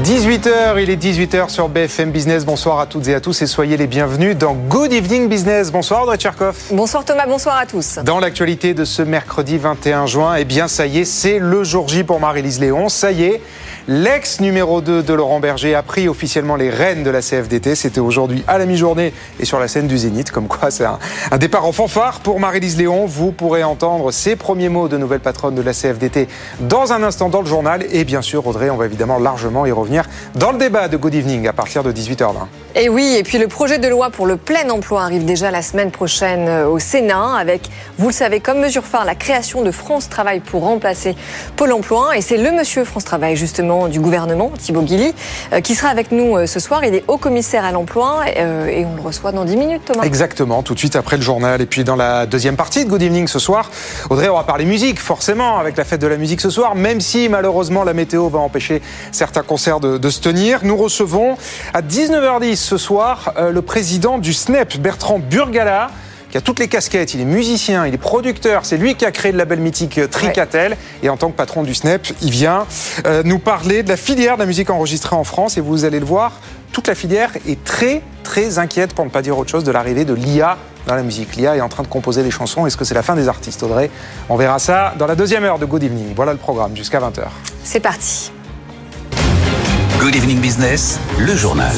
18h, il est 18h sur BFM Business. Bonsoir à toutes et à tous et soyez les bienvenus dans Good Evening Business. Bonsoir Audrey Tcherkov. Bonsoir Thomas, bonsoir à tous. Dans l'actualité de ce mercredi 21 juin, eh bien ça y est, c'est le jour J pour Marie-Lise Léon. Ça y est, L'ex numéro 2 de Laurent Berger a pris officiellement les rênes de la CFDT. C'était aujourd'hui à la mi-journée et sur la scène du Zénith. Comme quoi, c'est un, départ en fanfare pour Marie-Lise Léon. Vous pourrez entendre ses premiers mots de nouvelle patronne de la CFDT dans un instant dans le journal. Et bien sûr, Audrey, on va évidemment largement y revenir dans le débat de Good Evening à partir de 18h20. Et oui, et puis le projet de loi pour le plein emploi arrive déjà la semaine prochaine euh, au Sénat avec, vous le savez, comme mesure phare, la création de France Travail pour remplacer Pôle emploi. Et c'est le monsieur France Travail, justement du gouvernement, Thibaut Guilly, euh, qui sera avec nous euh, ce soir. Il est haut commissaire à l'emploi et on le reçoit dans 10 minutes, Thomas. Exactement, tout de suite après le journal. Et puis dans la deuxième partie de Good Evening ce soir, Audrey, on va parler musique, forcément, avec la fête de la musique ce soir, même si malheureusement la météo va empêcher certains concerts de, se tenir. Nous recevons à 19h10 ce soir le président du SNEP, Bertrand Burgala qui a toutes les casquettes. Il est musicien, il est producteur. C'est lui qui a créé le label mythique euh, Tricatel. Et en tant que patron du SNEP, il vient euh, nous parler de la filière de la musique enregistrée en France. Et vous allez le voir, toute la filière est très, très inquiète, pour ne pas dire autre chose, de l'arrivée de l'IA dans la musique. L'IA est en train de composer des chansons. Est-ce que c'est la fin des artistes, Audrey? On verra ça dans la deuxième heure de Good Evening. Voilà le programme, jusqu'à 20h. C'est parti. Good Evening Business, le journal.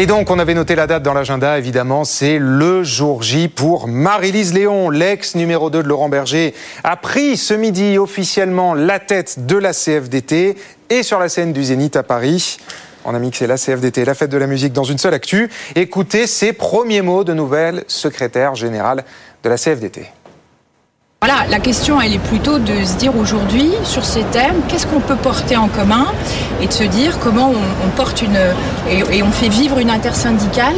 Et donc, on avait noté la date dans l'agenda, évidemment, c'est le jour J pour Marie-Lise Léon, l'ex numéro 2 de Laurent Berger, a pris ce midi officiellement la tête de la CFDT et sur la scène du Zénith à Paris. On a mixé la CFDT, la fête de la musique dans une seule actu. Écoutez ses premiers mots de nouvelle secrétaire générale de la CFDT. Voilà, la question, elle est plutôt de se dire aujourd'hui, sur ces thèmes, qu'est-ce qu'on peut porter en commun et de se dire comment on, porte une. Et, on fait vivre une intersyndicale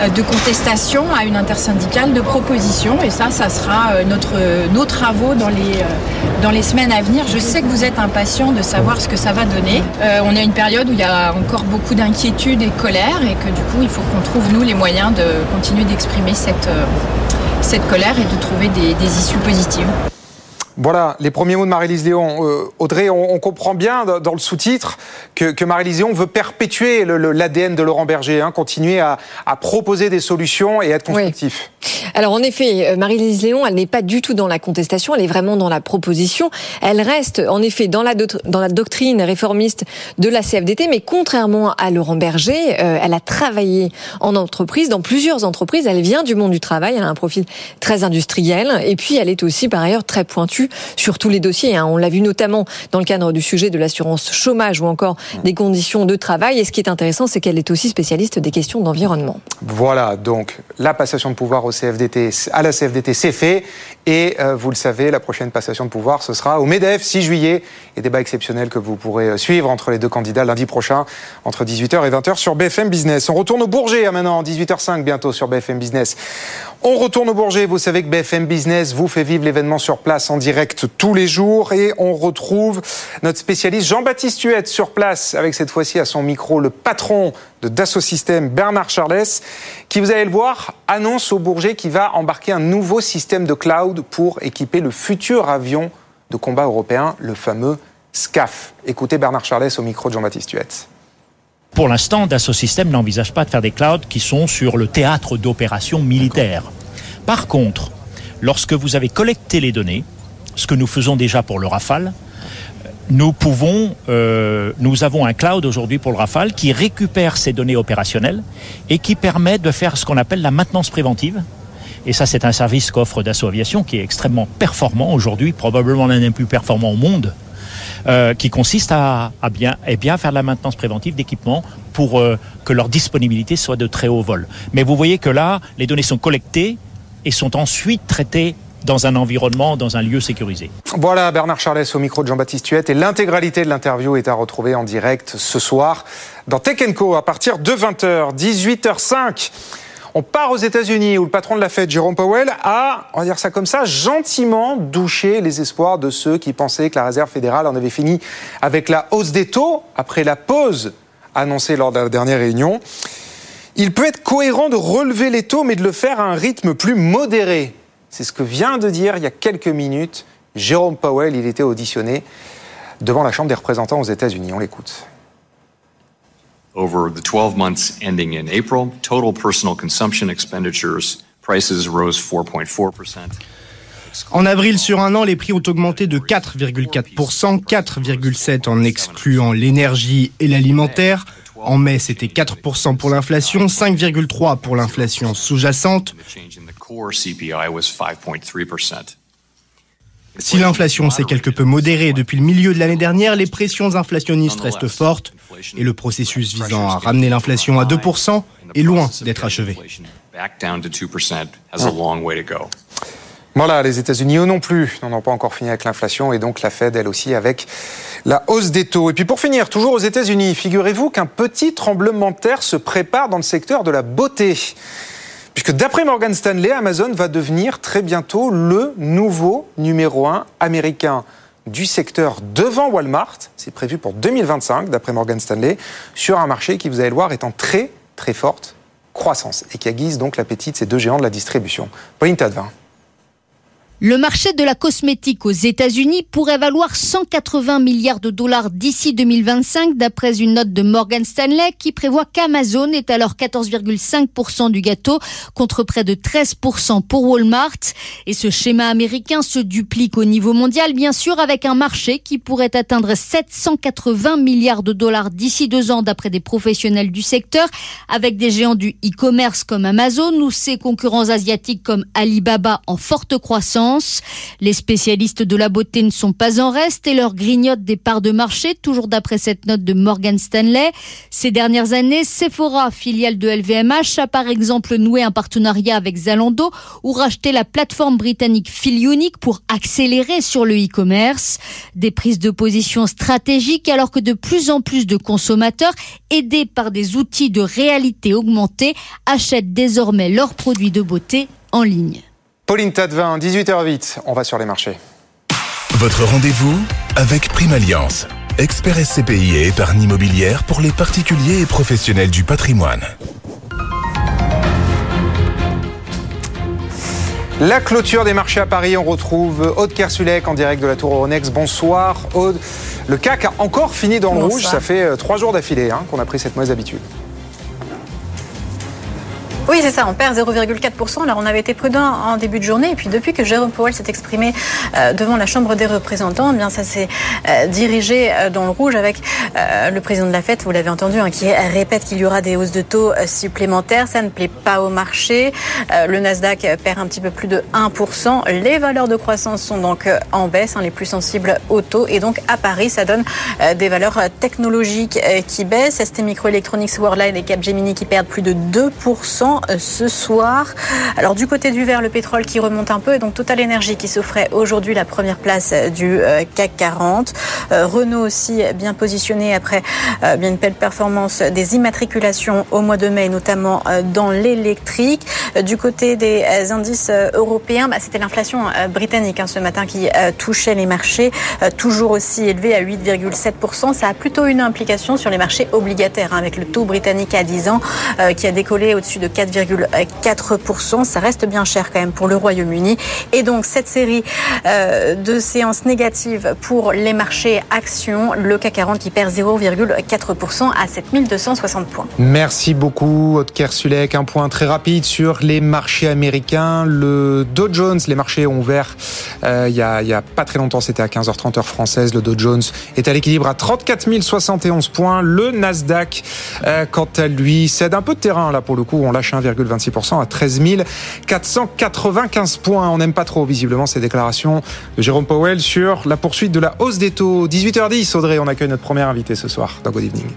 euh, de contestation à une intersyndicale de proposition. Et ça, ça sera euh, notre, nos travaux dans les, euh, dans les semaines à venir. Je sais que vous êtes impatients de savoir ce que ça va donner. on a une période où il y a encore beaucoup d'inquiétude et de colère et que du coup, il faut qu'on trouve, nous, les moyens de continuer d'exprimer cette cette colère et de trouver des, issues positives. Voilà, les premiers mots de Marie-Lise Léon. Euh, Audrey, on, comprend bien dans le sous-titre que, Marie-Lise Léon veut perpétuer l'ADN de Laurent Berger, hein, continuer à, proposer des solutions et être constructif. Alors en effet, euh, Marie-Lise Léon, elle n'est pas du tout dans la contestation, elle est vraiment dans la proposition. Elle reste en effet dans la, doctrine réformiste de la CFDT, mais contrairement à Laurent Berger, euh, elle a travaillé en entreprise, dans plusieurs entreprises. Elle vient du monde du travail, elle a un profil très industriel, et puis elle est aussi par ailleurs très pointue sur tous les dossiers. Hein. On l'a vu notamment dans le cadre du sujet de l'assurance chômage ou encore des conditions de travail. Et ce qui est intéressant, c'est qu'elle est aussi spécialiste des questions d'environnement. Voilà, donc la passation de pouvoir au CFDT, à la CFDT, c'est fait. Et euh, vous le savez, la prochaine passation de pouvoir, ce sera au MEDEF, 6 juillet. Et débat exceptionnel que vous pourrez euh, suivre entre les deux candidats lundi prochain, entre 18h et 20h sur BFM Business. On retourne au Bourget hein, maintenant, 18h05 bientôt sur BFM Business. On retourne au Bourget. Vous savez que BFM Business vous fait vivre l'événement sur place en direct tous les jours. Et on retrouve notre spécialiste Jean-Baptiste Huette sur place, avec cette fois-ci à son micro le patron de Dassault Systèmes, Bernard Charles, qui, vous allez le voir, annonce au Bourget qu'il va embarquer un nouveau système de cloud pour équiper le futur avion de combat européen, le fameux SCAF. Écoutez Bernard Charles au micro de Jean-Baptiste Huette. Pour l'instant, Dassault Systèmes n'envisage pas de faire des clouds qui sont sur le théâtre d'opérations militaires. Par contre, lorsque vous avez collecté les données, ce que nous faisons déjà pour le Rafale, nous pouvons, euh, nous avons un cloud aujourd'hui pour le Rafale qui récupère ces données opérationnelles et qui permet de faire ce qu'on appelle la maintenance préventive. Et ça, c'est un service qu'offre Dassault Aviation qui est extrêmement performant aujourd'hui, probablement l'un des plus performants au monde euh, qui consiste à, bien, et eh bien faire la maintenance préventive d'équipements pour euh, que leur disponibilité soit de très haut vol. Mais vous voyez que là, les données sont collectées et sont ensuite traitées dans un environnement, dans un lieu sécurisé. Voilà, Bernard Charles au micro de Jean-Baptiste Huette et l'intégralité de l'interview est à retrouver en direct ce soir dans Tech Co à partir de 20h, 18h05. On part aux États-Unis où le patron de la Fed, Jérôme Powell, a, on va dire ça comme ça, gentiment douché les espoirs de ceux qui pensaient que la Réserve fédérale en avait fini avec la hausse des taux après la pause annoncée lors de la dernière réunion. Il peut être cohérent de relever les taux, mais de le faire à un rythme plus modéré. C'est ce que vient de dire il y a quelques minutes Jérôme Powell. Il était auditionné devant la Chambre des représentants aux États-Unis. On l'écoute. Over the 12 months ending in April, total personal consumption expenditures prices rose 4.4%. En avril sur un an, les prix ont augmenté de 4,4%, 4,7% en excluant l'énergie et l'alimentaire. En mai, c'était 4% pour l'inflation, 5,3% pour l'inflation sous-jacente. Si l'inflation s'est quelque peu modérée depuis le milieu de l'année dernière, les pressions inflationnistes restent fortes et le processus visant à ramener l'inflation à 2% est loin d'être achevé. Voilà, les États-Unis, eux non plus, n'en ont pas encore fini avec l'inflation et donc la Fed, elle aussi, avec la hausse des taux. Et puis pour finir, toujours aux États-Unis, figurez-vous qu'un petit tremblement de terre se prépare dans le secteur de la beauté. Puisque d'après Morgan Stanley, Amazon va devenir très bientôt le nouveau numéro un américain du secteur devant Walmart. C'est prévu pour 2025, d'après Morgan Stanley, sur un marché qui, vous allez le voir, est en très très forte croissance et qui aiguise donc l'appétit de ces deux géants de la distribution. Pauline Tadevin. Le marché de la cosmétique aux États-Unis pourrait valoir 180 milliards de dollars d'ici 2025, d'après une note de Morgan Stanley qui prévoit qu'Amazon est alors 14,5% du gâteau contre près de 13% pour Walmart. Et ce schéma américain se duplique au niveau mondial, bien sûr, avec un marché qui pourrait atteindre 780 milliards de dollars d'ici deux ans, d'après des professionnels du secteur, avec des géants du e-commerce comme Amazon ou ses concurrents asiatiques comme Alibaba en forte croissance. Les spécialistes de la beauté ne sont pas en reste et leur grignotent des parts de marché, toujours d'après cette note de Morgan Stanley. Ces dernières années, Sephora, filiale de LVMH, a par exemple noué un partenariat avec Zalando ou racheté la plateforme britannique Filionic pour accélérer sur le e-commerce. Des prises de position stratégiques alors que de plus en plus de consommateurs, aidés par des outils de réalité augmentée, achètent désormais leurs produits de beauté en ligne. Pauline Tadevin, 18h08, on va sur les marchés. Votre rendez-vous avec Prime Alliance, expert SCPI et épargne immobilière pour les particuliers et professionnels du patrimoine. La clôture des marchés à Paris, on retrouve Aude Kersulek en direct de la Tour Euronext. Bonsoir Aude. Le CAC a encore fini dans le Bonsoir. rouge, ça fait euh, trois jours d'affilée hein, qu'on a pris cette mauvaise habitude. Oui, c'est ça, on perd 0,4%. Alors, on avait été prudent en début de journée. Et puis, depuis que Jérôme Powell s'est exprimé euh, devant la Chambre des représentants, eh bien, ça s'est euh, dirigé euh, dans le rouge avec le président de la Fed, vous l'avez entendu, hein, qui répète qu'il y aura des hausses de taux supplémentaires. Ça ne plaît pas au marché. Le Nasdaq perd un petit peu plus de 1%. Les valeurs de croissance sont donc en baisse, hein, les plus sensibles au taux. Et donc, à Paris, ça donne des valeurs technologiques qui baissent. ST Microelectronics, Worldline et Capgemini qui perdent plus de 2% ce soir. Alors du côté du vert, le pétrole qui remonte un peu et donc Total Energy qui s'offrait aujourd'hui la première place du euh, CAC 40. Euh, Renault aussi bien positionné après euh, bien une belle performance des immatriculations au mois de mai, notamment euh, dans l'électrique. Euh, Du côté des euh, indices euh, européens, bah, c'était l'inflation euh, britannique hein, ce matin qui euh, touchait les marchés, euh, toujours aussi élevé à 8,7%. Ça a plutôt une implication sur les marchés obligataires, hein, avec le taux britannique à 10 ans euh, qui a décollé au-dessus de 4,4%. Ça reste bien cher quand même pour le Royaume-Uni. Et donc cette série euh, de séances négatives pour les marchés actions, le CAC 40 qui perd 0,4% à 7260 points. Merci beaucoup, Aude Kersulek. Un point très rapide sur les marchés américains. Le Dow Jones, les marchés ont ouvert euh, il y, a, a pas très longtemps, c'était à 15h30 heure française. Le Dow Jones est à l'équilibre à 34 071 points. Le Nasdaq, euh, quant à lui, cède un peu de terrain là pour le coup. On lâche 1,26% à 13 495 points. On n'aime pas trop visiblement ces déclarations de Jérôme Powell sur la poursuite de la hausse des taux. 18h10, Audrey, on accueille notre premier invité ce soir dans Good Evening.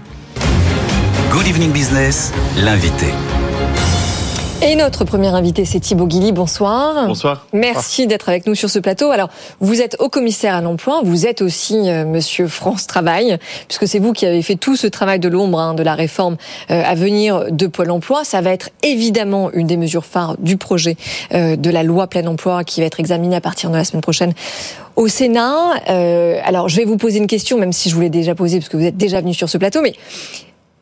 Good Evening Business, l'invité. Et notre premier invité, c'est Thibaut Guilly. Bonsoir. Bonsoir. Merci d'être avec nous sur ce plateau. Alors, vous êtes au commissaire à l'emploi, vous êtes aussi euh, Monsieur France Travail, puisque c'est vous qui avez fait tout ce travail de l'ombre hein, de la réforme euh, à venir de Pôle Emploi. Ça va être évidemment une des mesures phares du projet euh, de la loi plein emploi qui va être examinée à partir de la semaine prochaine au Sénat. Euh, alors, je vais vous poser une question, même si je vous l'ai déjà posée, parce que vous êtes déjà venu sur ce plateau, mais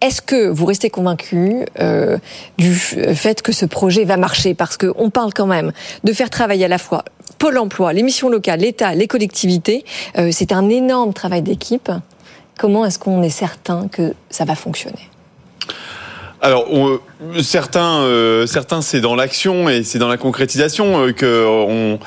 est-ce que vous restez convaincu euh, du fait que ce projet va marcher? Parce qu'on parle quand même de faire travailler à la fois Pôle emploi, les missions locales, l'État, les collectivités. Euh, c'est un énorme travail d'équipe. Comment est-ce qu'on est certain que ça va fonctionner? Alors, certains, euh, certains, c'est dans l'action et c'est dans la concrétisation euh, que on,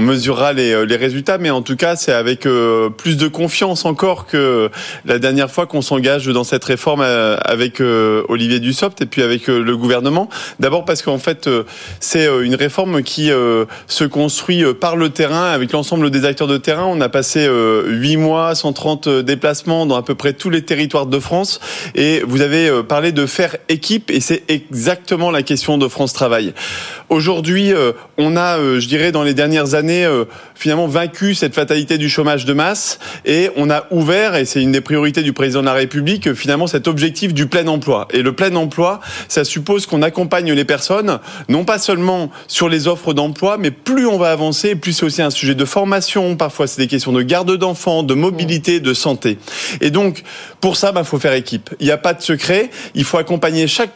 mesurera les, les, résultats. Mais en tout cas, c'est avec euh, plus de confiance encore que la dernière fois qu'on s'engage dans cette réforme euh, avec euh, Olivier Dussopt et puis avec le gouvernement. D'abord parce qu'en fait, c'est une réforme qui se construit par le terrain avec l'ensemble des acteurs de terrain. On a passé huit mois, 130 déplacements dans à peu près tous les territoires de France. Et vous avez parlé de faire équipe et c'est exactement la question de France Travail. Aujourd'hui, euh, on a, euh, je dirais, dans les dernières années, euh, finalement vaincu cette fatalité du chômage de masse et on a ouvert, et c'est une des priorités du président de la République, finalement cet objectif du plein emploi. Et le plein emploi, ça suppose qu'on accompagne les personnes, non pas seulement sur les offres d'emploi, mais plus on va avancer, plus c'est aussi un sujet de formation, parfois c'est des questions de garde d'enfants, de mobilité, de santé. Et donc, pour ça, il bah, faut faire équipe. Il n'y a pas de secret, il faut accompagner chaque,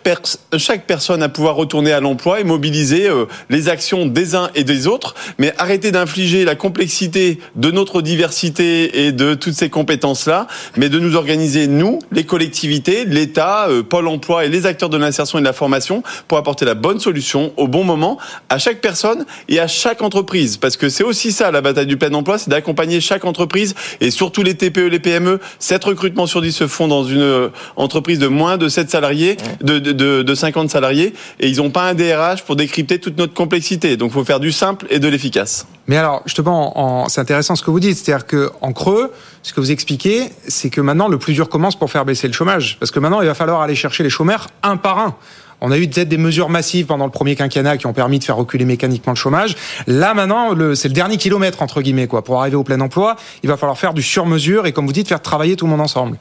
chaque personne à pouvoir retourner à l'emploi et mobiliser euh, les actions des uns et des autres, mais arrêter d'infliger la complexité de notre diversité et de toutes ces compétences-là, mais de nous organiser, nous, les collectivités, l'État, euh, Pôle emploi et les acteurs de l'insertion et de la formation pour apporter la bonne solution au bon moment à chaque personne et à chaque entreprise. Parce que c'est aussi ça, la bataille du plein emploi, c'est d'accompagner chaque entreprise et surtout les TPE, les PME. 7 recrutements sur 10 se font dans une euh, entreprise de moins de 7 salariés, de, de, de, de 50 salariés, et ils n'ont pas un DRH pour décrypter toute notre complexité. Donc il faut faire du simple et de l'efficace. Mais alors, justement, en, c'est intéressant ce que vous dites. C'est-à-dire qu'en creux, ce que vous expliquez, c'est que maintenant, le plus dur commence pour faire baisser le chômage. Parce que maintenant, il va falloir aller chercher les chômeurs un par un. On a eu peut-être des mesures massives pendant le premier quinquennat qui ont permis de faire reculer mécaniquement le chômage. Là, maintenant, c'est le dernier kilomètre, entre guillemets, quoi. Pour arriver au plein emploi, il va falloir faire du sur-mesure et, comme vous dites, faire travailler tout le monde ensemble.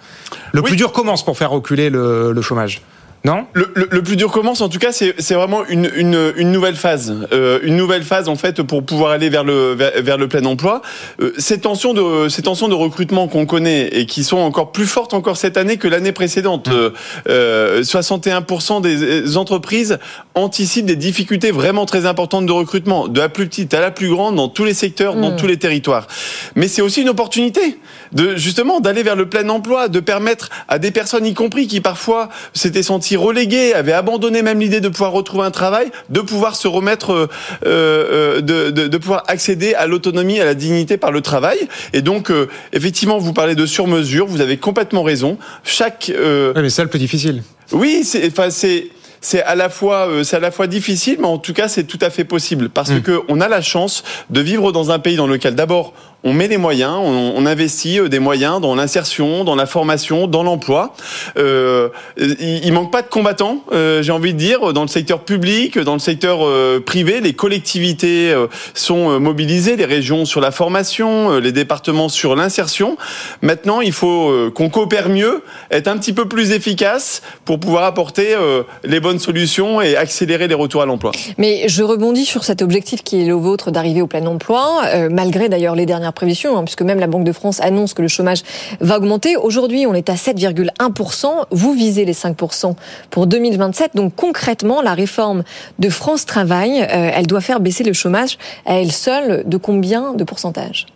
Le plus dur commence pour faire reculer le, le chômage. Non le, le, le, plus dur commence, en tout cas, c'est vraiment une, une, une, nouvelle phase. Euh, une nouvelle phase, en fait, pour pouvoir aller vers le, vers, vers le plein emploi. Euh, ces, tensions de, ces tensions de recrutement qu'on connaît et qui sont encore plus fortes encore cette année que l'année précédente. Mmh. Euh, 61% des entreprises anticipent des difficultés vraiment très importantes de recrutement, de la plus petite à la plus grande, dans tous les secteurs, mmh. dans tous les territoires. Mais c'est aussi une opportunité de justement d'aller vers le plein emploi, de permettre à des personnes, y compris qui parfois s'étaient senties relégués, avaient abandonné même l'idée de pouvoir retrouver un travail, de pouvoir se remettre, euh, euh, de, de, de, pouvoir accéder à l'autonomie, à la dignité par le travail. Et donc, euh, effectivement, vous parlez de sur-mesure, vous avez complètement raison. Chaque... Euh... mais c'est le plus difficile. Oui, c'est... Enfin, c'est c'est à la fois c'est à la fois difficile mais en tout cas c'est tout à fait possible parce mmh. que on a la chance de vivre dans un pays dans lequel d'abord on met des moyens, on, investit euh, des moyens dans l'insertion, dans la formation, dans l'emploi. Euh, il, il, manque pas de combattants, euh, j'ai envie de dire, dans le secteur public, dans le secteur euh, privé. Les collectivités euh, sont mobilisées, les régions sur la formation, les départements sur l'insertion. Maintenant, il faut qu'on coopère mieux, être un petit peu plus efficace pour pouvoir apporter les bonnes solutions et accélérer les retours à l'emploi. Mais je rebondis sur cet objectif qui est le vôtre d'arriver au plein emploi, malgré d'ailleurs les dernières prévision, hein, puisque même la Banque de France annonce que le chômage va augmenter. Aujourd'hui, on est à 7,1%. Vous visez les 5% pour 2027. Donc concrètement, la réforme de France Travail, euh, elle doit faire baisser le chômage à elle seule de combien de pourcentage?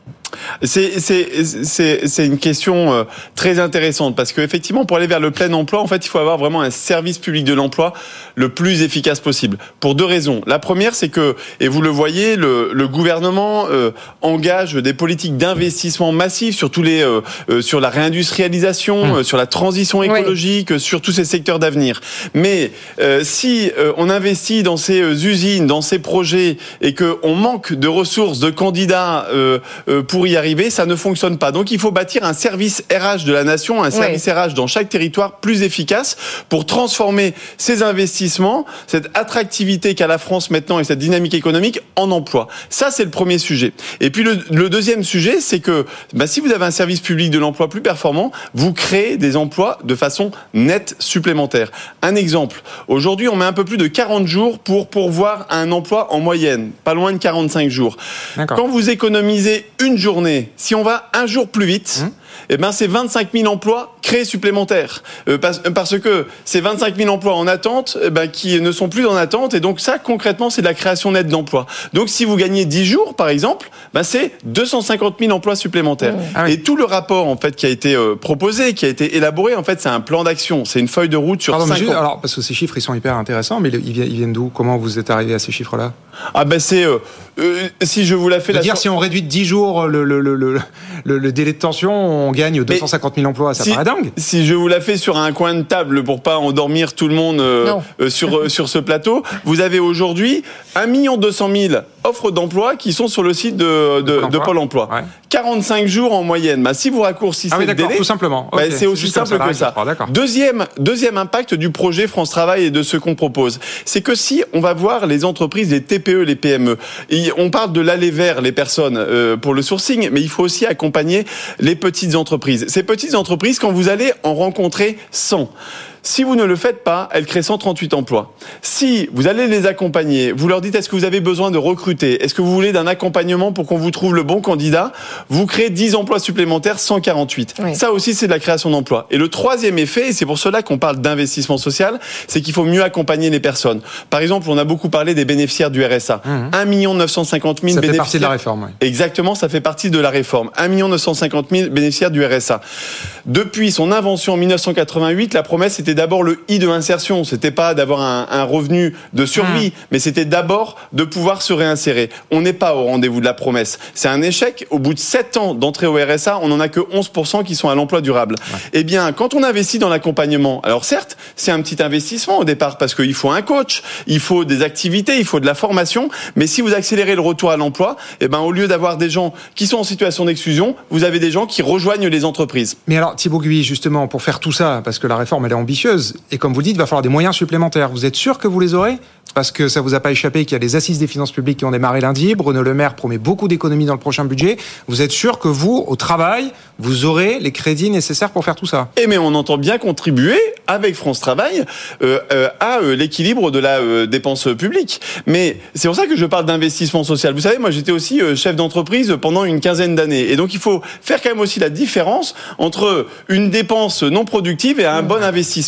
C'est une question euh, très intéressante parce qu'effectivement, pour aller vers le plein emploi, en fait, il faut avoir vraiment un service public de l'emploi le plus efficace possible. Pour deux raisons. La première, c'est que, et vous le voyez, le, le gouvernement euh, engage des politiques d'investissement massifs sur tous les, euh, euh sur la réindustrialisation, mmh. sur la transition écologique, oui. sur tous ces secteurs d'avenir. Mais si on investit dans ces usines, dans ces projets, et que on manque de ressources, de candidats pour pour y arriver, ça ne fonctionne pas. Donc il faut bâtir un service RH de la nation, un service RH dans chaque territoire plus efficace pour transformer ces investissements, cette attractivité qu'a la France maintenant et cette dynamique économique en emploi. Ça, c'est le premier sujet. Et puis le, le deuxième sujet, c'est que bah, si vous avez un service public de l'emploi plus performant, vous créez des emplois de façon nette supplémentaire. Un exemple, aujourd'hui, on met un peu plus de 40 jours pour pourvoir un emploi en moyenne, pas loin de 45 jours. Quand vous économisez une journée, si on va un jour plus vite, Hum. Eh ben c'est 25 000 emplois créés supplémentaires. Euh, parce, parce que ces 25 000 emplois en attente, eh ben, qui ne sont plus en attente, et donc ça, concrètement, c'est de la création nette d'emplois. Donc si vous gagnez 10 jours, par exemple, ben, c'est 250 000 emplois supplémentaires. Ah Et tout le rapport, en fait, qui a été euh, proposé, qui a été élaboré, en fait, c'est un plan d'action, c'est une feuille de route sur Pardon, mais 5 juste- ans. alors, parce que ces chiffres, ils sont hyper intéressants, mais ils viennent, d'où? Comment vous êtes arrivé à ces chiffres-là? Ah ben c'est euh, euh, si je vous la fais De la dire si on réduit de 10 jours le, le, le, le, le- le délai de tension, on gagne 250 000 emplois, ça si, paraît dingue. Si je vous la fais sur un coin de table pour pas endormir tout le monde euh, euh, sur euh, sur ce plateau, vous avez aujourd'hui 1 million 200 000 offres d'emploi qui sont sur le site de, de, de Pôle Emploi. 45 jours en moyenne. Bah, si vous raccourcissez Ah oui, le délai, tout simplement. bah, c'est aussi simple ça, que ça. Deuxième deuxième impact du projet France Travail et de ce qu'on propose, c'est que si on va voir les entreprises, les TPE, les PME, et on parle de l'aller vers les personnes euh, pour le sourcing, mais il faut aussi accompagner les petites entreprises. Ces petites entreprises, quand vous allez en rencontrer 100, si vous ne le faites pas, elles créent 138 emplois. Si vous allez les accompagner, vous leur dites est-ce que vous avez besoin de recruter, est-ce que vous voulez d'un accompagnement pour qu'on vous trouve le bon candidat, vous créez 10 emplois supplémentaires, 148. Oui. Ça aussi, c'est de la création d'emplois. Et le troisième effet, et c'est pour cela qu'on parle d'investissement social, c'est qu'il faut mieux accompagner les personnes. Par exemple, on a beaucoup parlé des bénéficiaires du RSA. 1 950 000 Ça fait bénéficiaires. partie de la réforme, oui. Exactement, ça fait partie de la réforme. 1 950 000 bénéficiaires du RSA. Depuis son invention en 1988, la promesse était d'abord le i de insertion. C'était pas d'avoir un, un revenu de survie, mais c'était d'abord de pouvoir se réinsérer. On n'est pas au rendez-vous de la promesse. C'est un échec. Au bout de 7 ans d'entrée au RSA, on n'en a que 11% qui sont à l'emploi durable. Eh bien, quand on investit dans l'accompagnement, alors certes, c'est un petit investissement au départ parce qu'il faut un coach, il faut des activités, il faut de la formation, mais si vous accélérez le retour à l'emploi, eh ben, au lieu d'avoir des gens qui sont en situation d'exclusion, vous avez des gens qui rejoignent les entreprises. Mais alors, Thibaut Gui, justement, pour faire tout ça, parce que la réforme, elle est ambitieuse, et comme vous le dites, il va falloir des moyens supplémentaires. Vous êtes sûr que vous les aurez? Parce que ça vous a pas échappé qu'il y a les assises des finances publiques qui ont démarré lundi. Bruno Le Maire promet beaucoup d'économies dans le prochain budget. Vous êtes sûr que vous, au travail, vous aurez les crédits nécessaires pour faire tout ça? Et mais on entend bien contribuer avec France Travail euh, euh, à euh, l'équilibre de la dépense publique. Mais c'est pour ça que je parle d'investissement social. Vous savez, moi j'étais aussi chef d'entreprise pendant une quinzaine d'années, et donc il faut faire quand même aussi la différence entre une dépense non productive et un bon investissement.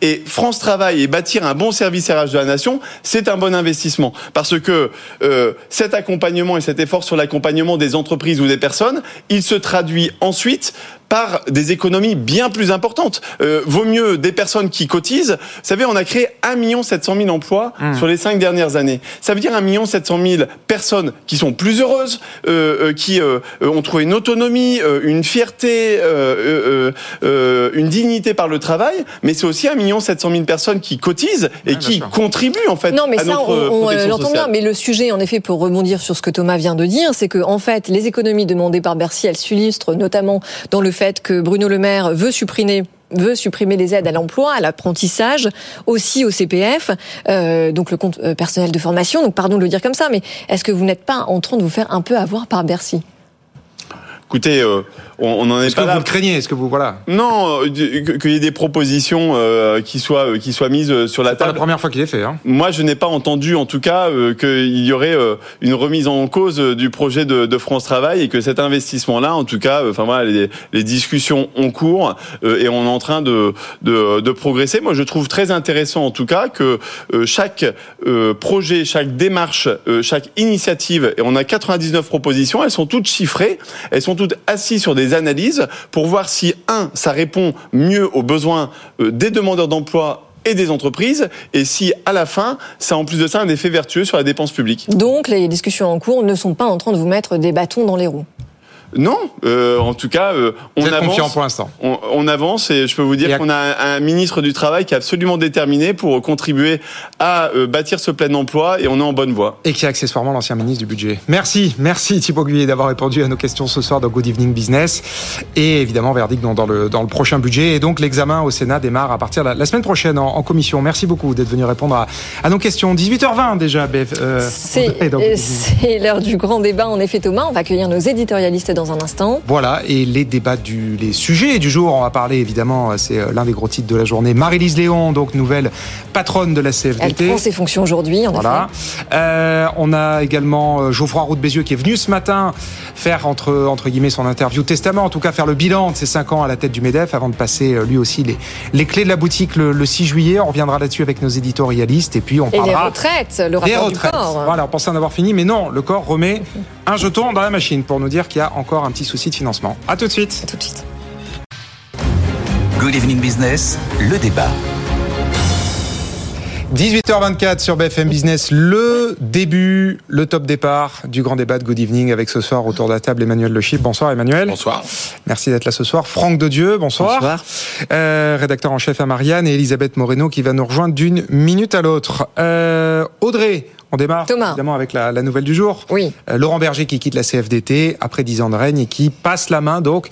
Et France Travail et bâtir un bon service RH de la nation, c'est un bon investissement. Parce que euh, cet accompagnement et cet effort sur l'accompagnement des entreprises ou des personnes, il se traduit ensuite par des économies bien plus importantes. Euh, vaut mieux des personnes qui cotisent. Vous savez, on a créé 1 700 000 emplois sur les cinq dernières années. Ça veut dire 1 700 000 personnes qui sont plus heureuses, euh, euh, qui euh, ont trouvé une autonomie, euh, une fierté, euh, euh, euh, une dignité par le travail. Mais c'est aussi 1 700 000 personnes qui cotisent et qui contribuent en fait Non, mais à ça, notre on, on, protection l'entend sociale. bien. Mais le sujet, en effet, pour rebondir sur ce que Thomas vient de dire, c'est que, en fait, les économies demandées par Bercy, elles s'illustrent notamment dans le fait que Bruno Le Maire veut supprimer veut supprimer les aides à l'emploi, à l'apprentissage, aussi au CPF, euh, donc le compte euh, personnel de formation. Donc pardon de le dire comme ça, mais est-ce que vous n'êtes pas en train de vous faire un peu avoir par Bercy? Écoutez, euh, on n'en est Est-ce pas que là. vous le craignez? Est-ce que vous voilà Non, euh, qu'il y ait des propositions euh, qui soient euh, qui soient mises sur la C'est pas table. la première fois qu'il est fait. Hein. Moi, je n'ai pas entendu, en tout cas, euh, qu'il y aurait euh, une remise en cause du projet de, de France Travail et que cet investissement-là, en tout cas, enfin voilà, les, les discussions ont cours et on est en train de, de de progresser. Moi, je trouve très intéressant, en tout cas, que chaque projet, chaque démarche, chaque initiative, et on a 99 propositions, elles sont toutes chiffrées, elles sont toutes assises sur des analyses pour voir si un, ça répond mieux aux besoins euh, des demandeurs d'emploi et des entreprises, et si à la fin, ça a en plus de ça un effet vertueux sur la dépense publique. Donc les discussions en cours ne sont pas en train de vous mettre des bâtons dans les roues. Non, euh, en tout cas, euh, on avance. confiant pour l'instant. On, on avance et je peux vous dire qu'on a un, un ministre du travail qui est absolument déterminé pour contribuer à euh, bâtir ce plein emploi et on est en bonne voie. Et qui est accessoirement l'ancien ministre du budget. Merci, merci Thibaut Guyet d'avoir répondu à nos questions ce soir dans Good Evening Business. Et évidemment, verdict dans, dans le, dans le prochain budget. Et donc, l'examen au Sénat démarre à partir de la, la semaine prochaine en, en commission. Merci beaucoup d'être venu répondre à, à nos questions. 18h20 déjà, BF. euh, C'est l'heure du grand débat, en effet, Thomas. On va accueillir nos éditorialistes dans un instant. Voilà, et les débats du, les sujets du jour, on va parler évidemment, c'est euh, l'un des gros titres de la journée. Marie-Lise Léon, donc nouvelle patronne de la Elle CFDT. prend ses fonctions aujourd'hui, en Voilà. Euh, on a également euh, Geoffroy Roux de Bézieux qui est venu ce matin faire entre, entre guillemets son interview testament, en tout cas faire le bilan de ses cinq ans à la tête du MEDEF avant de passer euh, lui aussi les, les clés de la boutique le, le 6 juillet. On reviendra là-dessus avec nos éditorialistes et puis on. Et parlera retraites, le des rapport du retraites. corps. Voilà, on pensait en avoir fini, mais non, le corps remet un jeton dans la machine pour nous dire qu'il y a encore un petit souci de financement. À tout de suite. tout de suite. Good Evening Business, le débat. 18h24 sur BFM Business, le début, le top départ du grand débat de Good Evening avec ce soir autour de la table Emmanuel Le Chip. Bonsoir Emmanuel. Bonsoir. Merci d'être là ce soir. Franck de Dieu, bonsoir. Bonsoir. Euh, rédacteur en chef à Marianne et Elisabeth Moreno qui va nous rejoindre d'une minute à l'autre. Euh, Audrey, on démarre Thomas. évidemment avec la, la nouvelle du jour. Oui. Euh, Laurent Berger qui quitte la CFDT après 10 ans de règne et qui passe la main donc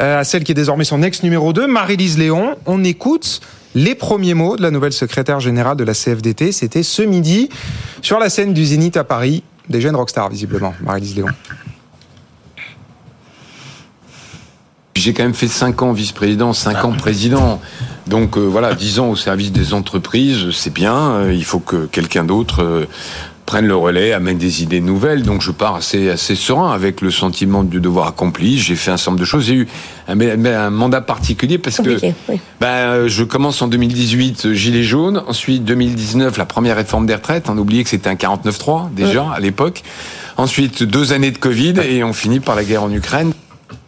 euh, à celle qui est désormais son ex numéro 2, Marie-Lise Léon. On écoute les premiers mots de la nouvelle secrétaire générale de la CFDT. C'était ce midi sur la scène du Zénith à Paris. Des jeunes rockstars visiblement, Marie-Lise Léon. J'ai quand même fait 5 ans vice-président, 5 ans président. Donc euh, voilà, 10 ans au service des entreprises, c'est bien. Euh, il faut que quelqu'un d'autre euh, prenne le relais, amène des idées nouvelles. Donc je pars assez, assez serein avec le sentiment du devoir accompli. J'ai fait un certain nombre de choses. J'ai eu un, un mandat particulier parce Compliqué, que oui. ben, je commence en 2018, euh, Gilet jaune. Ensuite, 2019, la première réforme des retraites. On oubliait que c'était un 49-3 déjà à l'époque. Ensuite, deux années de Covid et on finit par la guerre en Ukraine.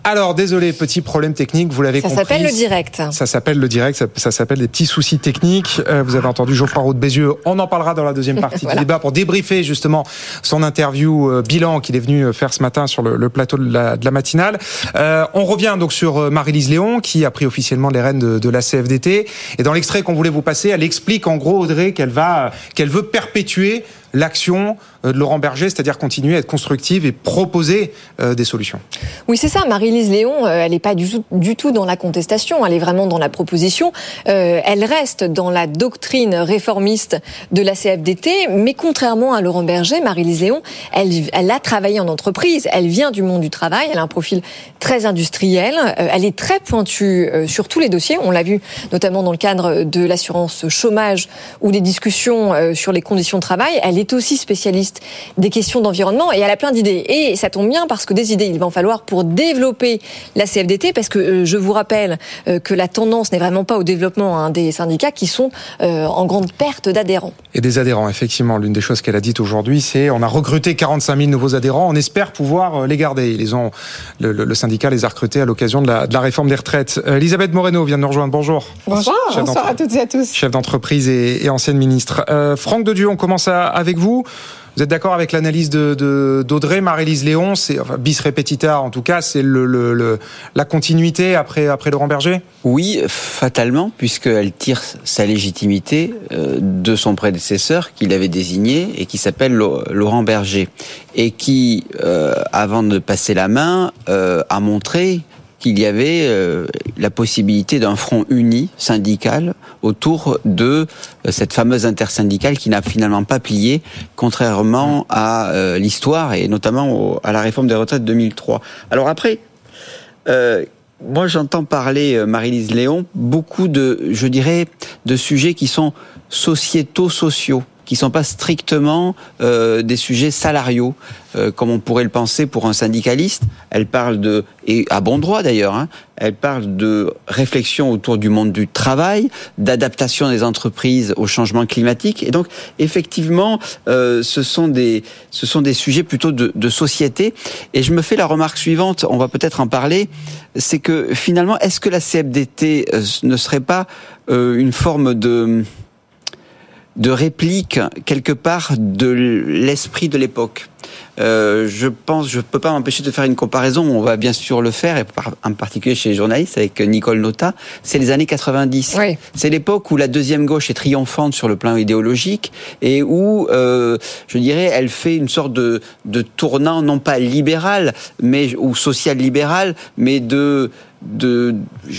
Alors, désolé, petit problème technique, vous l'avez Ça compris. s'appelle le direct. Ça s'appelle le direct, ça, ça s'appelle des petits soucis techniques. Euh, vous avez entendu Geoffroy Roux de Bézieux. On en parlera dans la deuxième partie Voilà. du débat pour débriefer justement son interview euh, bilan qu'il est venu faire ce matin sur le, le plateau de la, de la matinale. Euh, on revient donc sur euh, Marie-Lise Léon qui a pris officiellement les rênes de, de la CFDT. Et dans l'extrait qu'on voulait vous passer, elle explique en gros Audrey qu'elle va, qu'elle veut perpétuer l'action euh, de Laurent Berger, c'est-à-dire continuer à être constructive et proposer euh, des solutions. Oui, c'est ça. Marie-Lise Léon, euh, elle n'est pas du tout, dans la contestation, elle est vraiment dans la proposition. Elle reste dans la doctrine réformiste de la CFDT, mais contrairement à Laurent Berger, Marie-Lise Léon, elle, elle a travaillé en entreprise, elle vient du monde du travail, elle a un profil très industriel, elle est très pointue sur tous les dossiers. On l'a vu notamment dans le cadre de l'assurance chômage ou des discussions sur les conditions de travail. Est aussi spécialiste des questions d'environnement et elle a plein d'idées. Et ça tombe bien parce que des idées, il va en falloir pour développer la CFDT, parce que euh, je vous rappelle euh, que la tendance n'est vraiment pas au développement hein, des syndicats qui sont euh, en grande perte d'adhérents. Et des adhérents, effectivement. L'une des choses qu'elle a dites aujourd'hui, c'est on a recruté 45 000 nouveaux adhérents. On espère pouvoir les garder. Ils les ont, le, le- le syndicat les a recrutés à l'occasion de la, de la réforme des retraites. Euh, Elisabeth Moreno vient de nous rejoindre. Bonjour. Bonsoir, Chef bonsoir à toutes et à tous. Chef d'entreprise et, et ancienne ministre. Euh, Franck de Dieu, on commence à- vous. Êtes d'accord avec l'analyse de, d'Audrey, Marie-Lise Léon, c'est enfin, bis repetita en tout cas, c'est le, la continuité après, Laurent Berger? Oui, fatalement, puisqu'elle tire sa légitimité euh, de son prédécesseur qu'il avait désigné et qui s'appelle Lau- Laurent Berger. Et qui, euh, avant de passer la main, euh, a montré qu'il y avait euh, la possibilité d'un front uni syndical autour de euh, cette fameuse intersyndicale qui n'a finalement pas plié, contrairement à euh, l'histoire et notamment à la réforme des retraites 2003. Alors après, moi, j'entends parler, Marie-Lise Léon, beaucoup de, je dirais, de sujets qui sont sociétaux, sociaux, qui sont pas strictement euh, des sujets salariaux, euh, comme on pourrait le penser pour un syndicaliste. Elle parle de, et à bon droit d'ailleurs, hein, elle parle de réflexion autour du monde du travail, d'adaptation des entreprises au changement climatique. Et donc, effectivement, euh, ce sont des, ce sont des sujets plutôt de, de société. Et je me fais la remarque suivante, on va peut-être en parler, c'est que finalement, est-ce que la CFDT euh, ne serait pas euh, une forme de de réplique quelque part de l'esprit de l'époque. euh, je pense, je peux pas m'empêcher de faire une comparaison. On va bien sûr le faire, et en particulier chez les journalistes avec Nicole Nota. C'est les années 90. C'est l'époque où la deuxième gauche est triomphante sur le plan idéologique et où, euh, je dirais, elle fait une sorte de, de tournant non pas libéral, mais ou social libéral, mais de de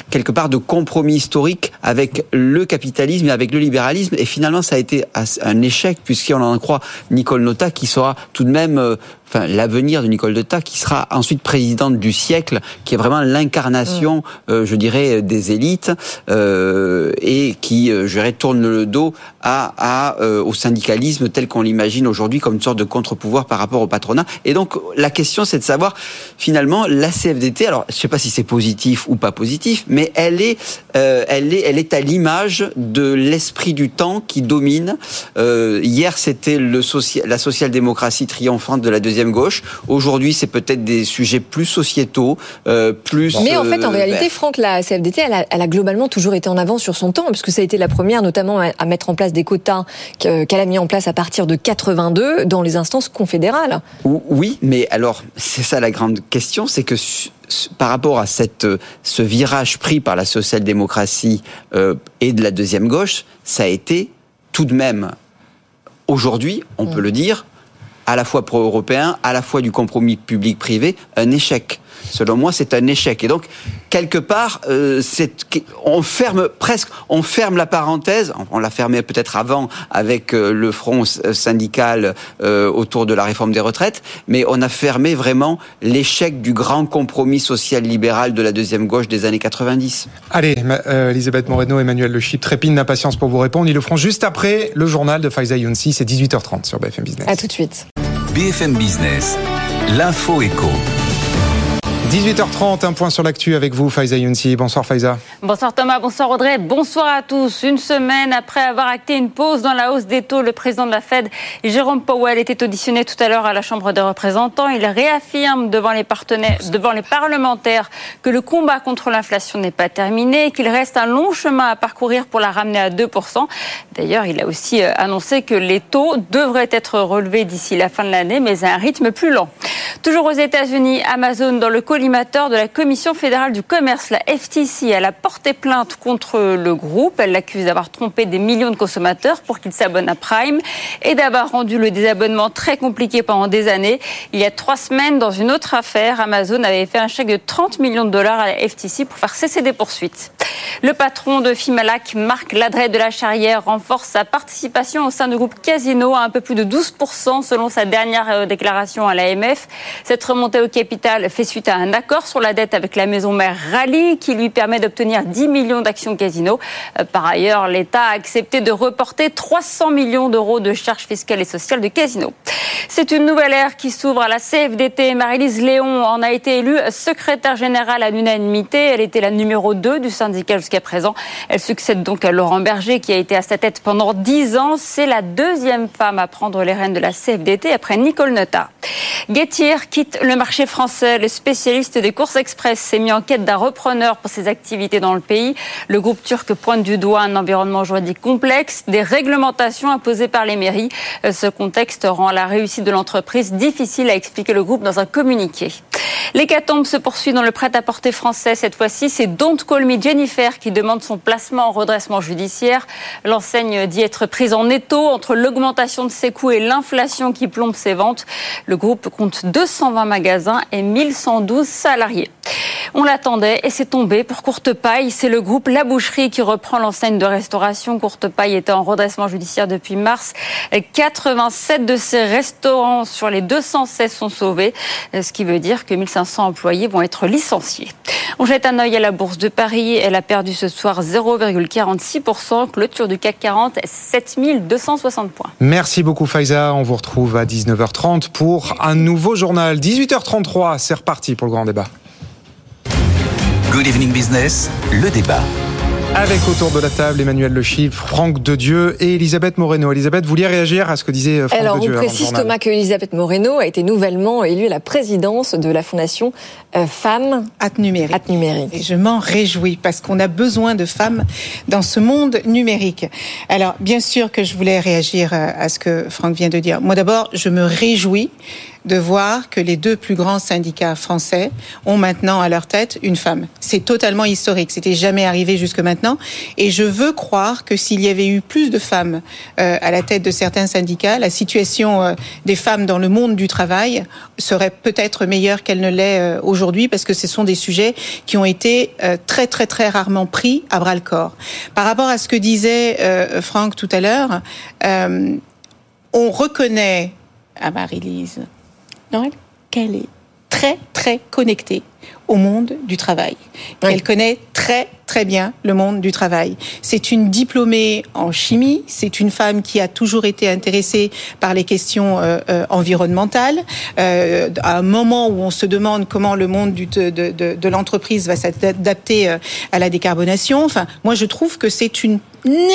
quelque part de compromis historique avec le capitalisme et avec le libéralisme. Et finalement ça a été un échec puisqu'on en croit Nicole Nota qui sera tout de même euh, enfin l'avenir de Nicole Nota qui sera ensuite présidente du siècle qui est vraiment l'incarnation mm. euh, je dirais des élites euh, et qui je dirais tourne le dos à, à au syndicalisme tel qu'on l'imagine aujourd'hui comme une sorte de contre-pouvoir par rapport au patronat et donc la question c'est de savoir finalement la CFDT alors je sais pas si c'est positif ou pas positif, mais elle est, euh, elle est, elle est à l'image de l'esprit du temps qui domine. Euh, hier, c'était le social, la social-démocratie triomphante de la deuxième gauche. Aujourd'hui, c'est peut-être des sujets plus sociétaux, euh, plus. Mais en fait, en réalité, Franck, la CFDT, elle a, elle a, globalement toujours été en avance sur son temps, puisque ça a été la première, notamment, à mettre en place des quotas qu'elle a mis en place à partir de 82 dans les instances confédérales. Oui, mais alors, c'est ça la grande question, c'est que par rapport à cette, euh, ce virage pris par la social-démocratie euh, et de la deuxième gauche, ça a été tout de même, aujourd'hui, on peut le dire, à la fois pro-européen, à la fois du compromis public-privé, un échec. Selon moi, c'est un échec. Et donc, quelque part, euh, on ferme presque, on ferme la parenthèse. On l'a fermée peut-être avant avec euh, le front syndical euh, autour de la réforme des retraites, mais on a fermé vraiment l'échec du grand compromis social libéral de la deuxième gauche des années 90. Allez, Elisabeth Moreno, Emmanuel Le Chip, trépine d'impatience pour vous répondre. Ils le feront juste après le journal de Faiza Younsi. C'est 18h30 sur BFM Business. À tout de suite. BFM Business, l'info éco. 18h30, un point sur l'actu avec vous, Faiza Younsi. Bonsoir Faiza. Bonsoir Thomas, bonsoir Audrey, bonsoir à tous. Une semaine après avoir acté une pause dans la hausse des taux, le président de la Fed, Jérôme Powell, était auditionné tout à l'heure à la Chambre des représentants. Il réaffirme devant les, partenaires, devant les parlementaires que le combat contre l'inflation n'est pas terminé et qu'il reste un long chemin à parcourir pour la ramener à 2%. D'ailleurs, il a aussi euh, annoncé que les taux devraient être relevés d'ici la fin de l'année, mais à un rythme plus lent. Toujours aux États-Unis, Amazon dans le collimateur de la Commission fédérale du commerce, la FTC. Elle a porté plainte contre le groupe. Elle l'accuse d'avoir trompé des millions de consommateurs pour qu'ils s'abonnent à Prime et d'avoir rendu le désabonnement très compliqué pendant des années. Il y a trois semaines, dans une autre affaire, Amazon avait fait un chèque de 30 millions de dollars à la FTC pour faire cesser des poursuites. Le patron de Fimalac, Marc Ladret de la Charrière, renforce sa participation au sein du groupe Casino à un peu plus de 12% selon sa dernière euh, déclaration à l'AMF. Cette remontée au capital fait suite à un accord sur la dette avec la maison mère Rally qui lui permet d'obtenir 10 millions d'actions Casino. Euh, par ailleurs, l'État a accepté de reporter 300 millions d'euros de charges fiscales et sociales de Casino. C'est une nouvelle ère qui s'ouvre à la CFDT. Marie-Lise Léon en a été élue secrétaire générale à l'unanimité. Elle était la numéro 2 du syndicat jusqu'à présent. Elle succède donc à Laurent Berger qui a été à sa tête pendant 10 ans. C'est la deuxième femme à prendre les rênes de la CFDT après Nicole Nota. Getir quitte le marché français. Le spécialiste des courses express s'est mis en quête d'un repreneur pour ses activités dans le pays. Le groupe turc pointe du doigt un environnement juridique complexe, des réglementations imposées par les mairies. Ce contexte rend la réussite de l'entreprise difficile à expliquer le groupe dans un communiqué. L'hécatombe se poursuit dans le prêt-à-porter français. Cette fois-ci, c'est Don't Call Me Jennifer qui demande son placement en redressement judiciaire. L'enseigne dit être prise en étau entre l'augmentation de ses coûts et l'inflation qui plombe ses ventes. Le groupe compte 220 magasins et 1112 salariés. On l'attendait et c'est tombé pour Courte Paille. C'est le groupe La Boucherie qui reprend l'enseigne de restauration. Courte Paille était en redressement judiciaire depuis mars. 87 de ses restaurants sur les 216 sont sauvés, ce qui veut dire 1500 employés vont être licenciés. On jette un œil à la bourse de Paris. Elle a perdu ce soir 0,46%. Clôture du CAC 40, 7260 points. Merci beaucoup Faiza. On vous retrouve à 19h30 pour un nouveau journal. 18h33, c'est reparti pour le grand débat. Good Evening Business, le débat. Avec autour de la table Emmanuel Le Chiffre, Franck Dedieu et Elisabeth Moreno. Elisabeth, vous vouliez réagir à ce que disait euh, Franck Alors, Dedieu on précise Thomas que Elisabeth Moreno a été nouvellement élue à la présidence de la fondation euh, Femmes at numérique. at numérique. Et je m'en réjouis parce qu'on a besoin de femmes dans ce monde numérique. Alors, bien sûr que je voulais réagir euh, à ce que Franck vient de dire. Moi d'abord, je me réjouis de voir que les deux plus grands syndicats français ont maintenant à leur tête une femme. C'est totalement historique. C'était jamais arrivé jusque maintenant. Et je veux croire que s'il y avait eu plus de femmes euh, à la tête de certains syndicats, la situation euh, des femmes dans le monde du travail serait peut-être meilleure qu'elle ne l'est euh, aujourd'hui parce que ce sont des sujets qui ont été euh, très très très rarement pris à bras le corps. Par rapport à ce que disait euh, Franck tout à l'heure, euh, on reconnaît à Marie-Lise Noël qu'elle est très très connectée au monde du travail. Elle connaît très très bien le monde du travail. C'est une diplômée en chimie, c'est une femme qui a toujours été intéressée par les questions euh, euh, environnementales. Euh, à un moment où on se demande comment le monde du, de, de, de l'entreprise va s'adapter à la décarbonation. Enfin, moi je trouve que c'est une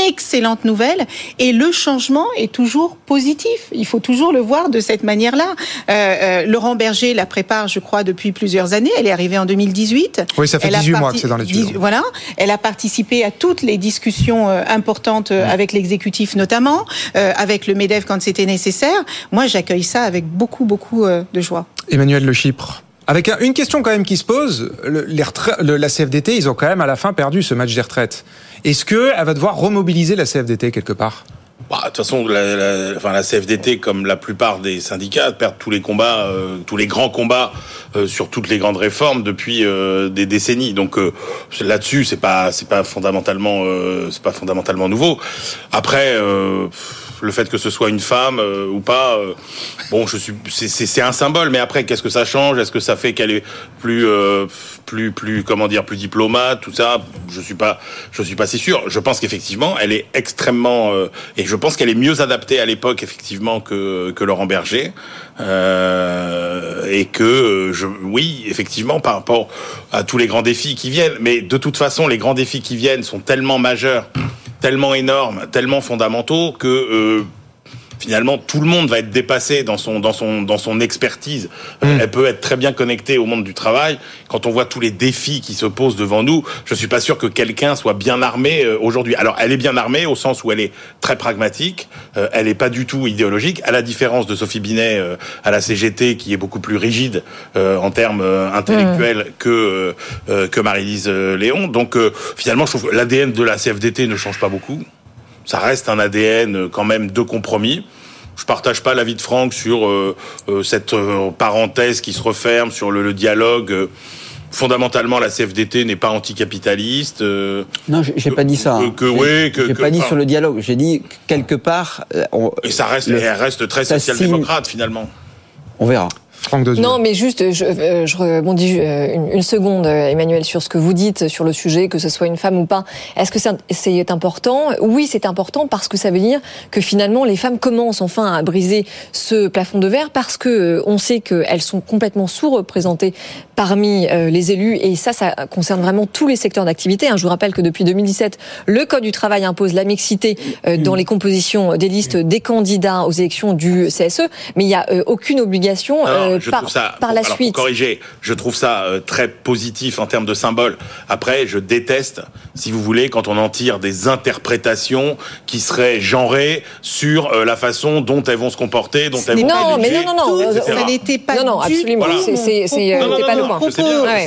excellente nouvelle et le changement est toujours positif. Il faut toujours le voir de cette manière-là. Euh, euh, Laurent Berger la prépare, je crois, depuis plusieurs années. Elle est arrivée en 2018. Oui, ça fait Elle a 18 mois que c'est dans l'étude. 18 Voilà. Elle a participé à toutes les discussions euh, importantes avec l'exécutif notamment, avec le MEDEF quand c'était nécessaire. Moi, j'accueille ça avec beaucoup, beaucoup de joie. Emmanuel Le Chypre. Avec un- une question quand même qui se pose, le- les retra- le- la CFDT, ils ont quand même à la fin perdu ce match des retraites. Est-ce qu'elle va devoir remobiliser la CFDT quelque part? Bah, de toute façon, la, enfin, la CFDT, comme la plupart des syndicats, perd tous les combats, euh, tous les grands combats euh, sur toutes les grandes réformes depuis euh, des décennies. Donc là-dessus, c'est pas, c'est pas fondamentalement, c'est pas fondamentalement nouveau. Après. Le fait que ce soit une femme euh, ou pas, euh, bon, c'est- un symbole. Mais après, qu'est-ce que ça change? Est-ce que ça fait qu'elle est plus, euh, plus, comment dire, diplomate, tout ça? Je suis pas, je suis pas si sûr. Je pense qu'effectivement, elle est extrêmement, et je pense qu'elle est mieux adaptée à l'époque effectivement que que Laurent Berger, et que oui, effectivement, par rapport à tous les grands défis qui viennent. Mais de toute façon, les grands défis qui viennent sont tellement majeurs tellement énormes, tellement fondamentaux que euh, finalement tout le monde va être dépassé dans son dans son dans son expertise. Euh, Elle peut être très bien connectée au monde du travail. Quand on voit tous les défis qui se posent devant nous, je suis pas sûr que quelqu'un soit bien armé euh, aujourd'hui. Alors elle est bien armée au sens où elle est très pragmatique. Euh, elle est pas du tout idéologique, à la différence de Sophie Binet à la CGT qui est beaucoup plus rigide euh, en termes intellectuels que euh, euh, que Marie-Lise Léon. Donc euh, finalement, je trouve que l'ADN de la CFDT ne change pas beaucoup. Ça reste un ADN euh, quand même de compromis. Je partage pas l'avis de Franck sur euh, euh, cette euh, parenthèse qui se referme sur le, le dialogue. Fondamentalement, la CFDT n'est pas anticapitaliste. euh, Non, j'ai pas dit ça. hein. que- oui, que- J'ai que- pas dit enfin- sur le dialogue. J'ai dit que quelque part. on- et ça reste, le- elle reste très social-démocrate finalement. On verra. Franck Non, mais juste, je, euh, je rebondis euh, une, une seconde, euh, Emmanuel, sur ce que vous dites sur le sujet, que ce soit une femme ou pas. Est-ce que c'est- c'est important? Oui, c'est important parce que ça veut dire que finalement les femmes commencent enfin à briser ce plafond de verre parce que euh, on sait qu'elles sont complètement sous-représentées parmi euh, les élus et ça, ça concerne vraiment tous les secteurs d'activité. hein. Je vous rappelle que depuis 2017, le Code du travail impose la mixité euh, dans les compositions des listes des candidats aux élections du CSE, mais il n'y a euh, aucune obligation euh, je par, trouve ça, par la alors, suite. Pour corriger, je trouve ça euh, très positif en termes de symbole. Après, je déteste, si vous voulez, quand on en tire des interprétations qui seraient genrées sur euh, la façon dont elles vont se comporter, dont elles vont Non, mais non, non, non. Ça n'était pas Non, non, du absolument. euh, c'est pas le point. Je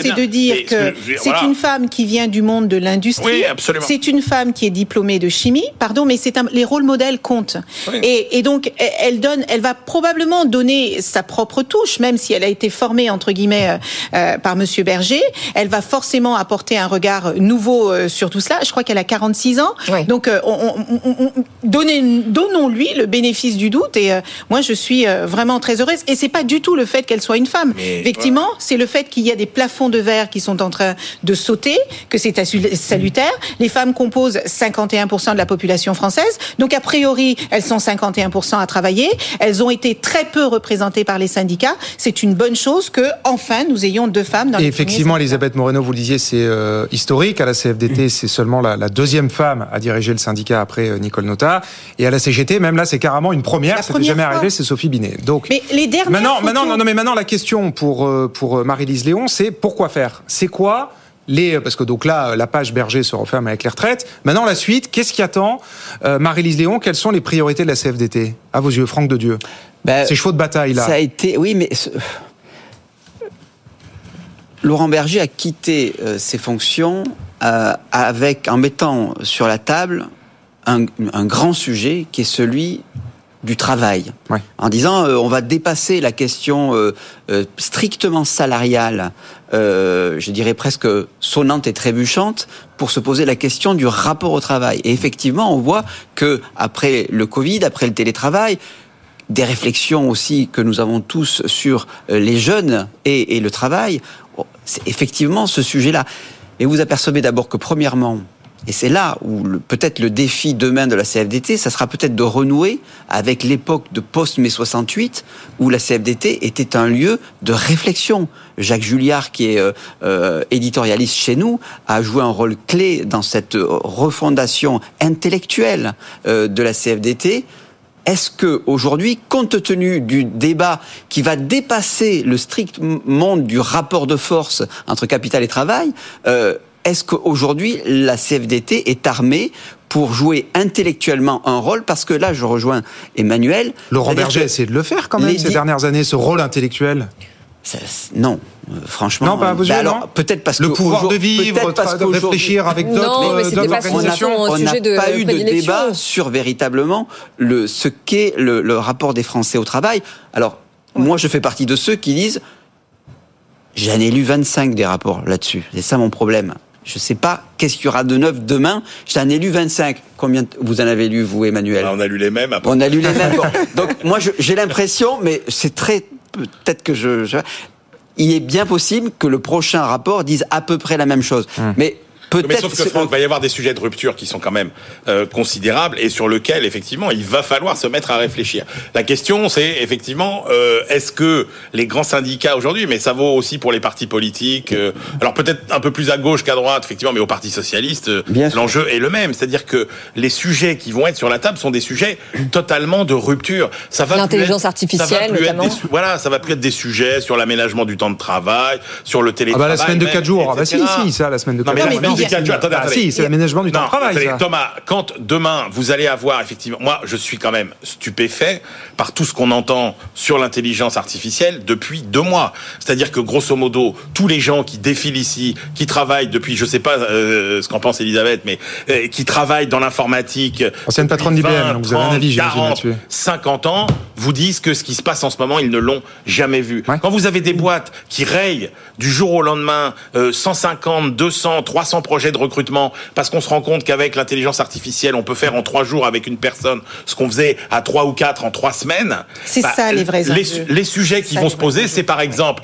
c'est de dire que je c'est une femme qui vient du monde de l'industrie. Oui, absolument. C'est une femme qui est diplômée de chimie, pardon, mais c'est les rôles modèles comptent. Et, et donc, elle donne, elle va probablement donner sa propre touche, même si elle a été formée entre guillemets euh, euh, par Monsieur Berger. Elle va forcément apporter un regard nouveau euh, sur tout cela. Je crois qu'elle a 46 ans. Donc, euh, on, on- on- on- donnez- donnons-lui le bénéfice du doute. Et euh, moi, je suis euh, vraiment très heureuse. Et c'est pas du tout le fait qu'elle soit une femme. Mais, Effectivement, c'est le fait qu'il y a des plafonds de verre qui sont en train de sauter, que c'est salutaire. Les femmes composent 51% de la population française. Donc, a priori, elles sont 51% à travailler. Elles ont été très peu représentées par les syndicats. C'est une bonne chose que, enfin, nous ayons deux femmes dans Et les effectivement, Elisabeth Moreno, vous le disiez, c'est euh, historique. À la CFDT, c'est seulement la, la deuxième femme à diriger le syndicat après euh, Nicole Nota. Et à la CGT, même là, c'est carrément une première. Ça n'est première jamais fois. arrivé, c'est Sophie Binet. Donc, Mais les dernières maintenant, photos- maintenant, non, non, mais maintenant, la question pour, euh, pour Marie-Lise Léon, c'est pourquoi faire? C'est quoi les, parce que donc là, la page Berger se referme avec les retraites. Maintenant, la suite, qu'est-ce qui attend euh, Marie-Lise Léon? Quelles sont les priorités de la CFDT À vos yeux, Franck de Dieu. Ben, Ces chevaux de bataille là. Ça a été, oui, mais ce- Laurent Berger a quitté euh, ses fonctions euh, avec, en mettant sur la table un, un grand sujet qui est celui du travail, en disant euh, on va dépasser la question euh, euh, strictement salariale, je dirais presque sonnante et trébuchante, pour se poser la question du rapport au travail. Et effectivement, on voit que après le Covid, après le télétravail, des réflexions aussi que nous avons tous sur les jeunes et, et le travail, oh, c'est effectivement ce sujet-là. Et vous apercevez d'abord que premièrement, et c'est là où peut-être le défi demain de la CFDT, ça sera peut-être de renouer avec l'époque de post-mai 68, où la CFDT était un lieu de réflexion. Jacques Julliard, qui est euh, euh, éditorialiste chez nous, a joué un rôle clé dans cette euh, refondation intellectuelle euh, de la CFDT. Est-ce que aujourd'hui, compte tenu du débat qui va dépasser le strict monde du rapport de force entre capital et travail, euh, est-ce qu'aujourd'hui la CFDT est armée pour jouer intellectuellement un rôle? Parce que là, je rejoins Emmanuel. Laurent Berger a essayé de le faire quand même les ces dernières années, ce rôle intellectuel. Ça, non, euh, franchement. Non, pas bah alors, non peut-être parce Le que pouvoir de vivre, peut-être parce de réfléchir avec Non, d'autres mais c'était d'autres pas son- on n'a pas eu de débat sur véritablement le, ce qu'est le, le rapport des Français au travail. Alors, moi, je fais partie de ceux qui disent j'en ai lu 25 des rapports là-dessus. C'est ça mon problème. Je ne sais pas qu'est-ce qu'il y aura de neuf demain. J'en ai lu 25. Combien vous en avez lu, vous, Emmanuel on a lu les mêmes. après. On a lu les mêmes. Bon. Donc, moi, j'ai l'impression, mais c'est très. Peut-être que je, je- Il est bien possible que le prochain rapport dise à peu près la même chose. Mais Mais peut-être. sauf que Franck, il va y avoir des sujets de rupture qui sont quand même euh, considérables et sur lesquels effectivement il va falloir se mettre à réfléchir. La question c'est effectivement euh, est-ce que les grands syndicats aujourd'hui, mais ça vaut aussi pour les partis politiques, euh, alors peut-être un peu plus à gauche qu'à droite effectivement, mais au Parti socialiste, euh, l'enjeu est le même, c'est-à-dire que les sujets qui vont être sur la table sont des sujets totalement de rupture. Ça va plus L'intelligence être- ça va artificielle, plus être des voilà, ça va plus être des sujets sur l'aménagement du temps de travail, sur le Ah télétravail. bah la semaine de même, 4 jours. Ah bah si, si, ça, la semaine de Non, 4 mais jours. Attendez, Ah, attendez. si, c'est l'aménagement du temps de travail. attendez, ça. Thomas, quand demain vous allez avoir effectivement, moi je suis quand même stupéfait par tout ce qu'on entend sur l'intelligence artificielle depuis deux mois. C'est-à-dire que grosso modo, tous les gens qui défilent ici, qui travaillent depuis, je sais pas euh, ce qu'en pense Elisabeth, mais euh, qui travaillent dans l'informatique, Ancienne patronne d'IBM, 20, donc vous avez un 30, avis, j'imagine, 40, là-dessus. 50 ans, vous disent que ce qui se passe en ce moment, ils ne l'ont jamais vu. Quand vous avez des boîtes qui rayent du jour au lendemain euh, 150, 200, 300 projets de recrutement, parce qu'on se rend compte qu'avec l'intelligence artificielle, on peut faire en trois jours avec une personne ce qu'on faisait à trois ou quatre en trois semaines. bah, C'est ça, les vrais les, enjeux. les sujets qui Ça, vont se poser, c'est par exemple,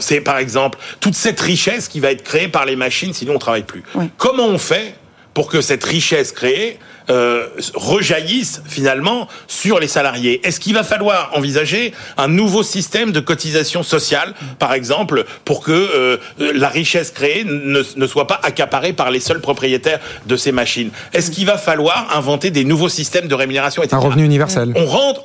c'est par exemple toute cette richesse qui va être créée par les machines, sinon on travaille plus. Comment on fait pour que cette richesse créée euh, rejaillisse finalement sur les salariés Est-ce qu'il va falloir envisager un nouveau système de cotisation sociale, par exemple, pour que euh, la richesse créée ne, ne soit pas accaparée par les seuls propriétaires de ces machines? Est-ce qu'il va falloir inventer des nouveaux systèmes de rémunération etc. Un revenu universel. On rentre,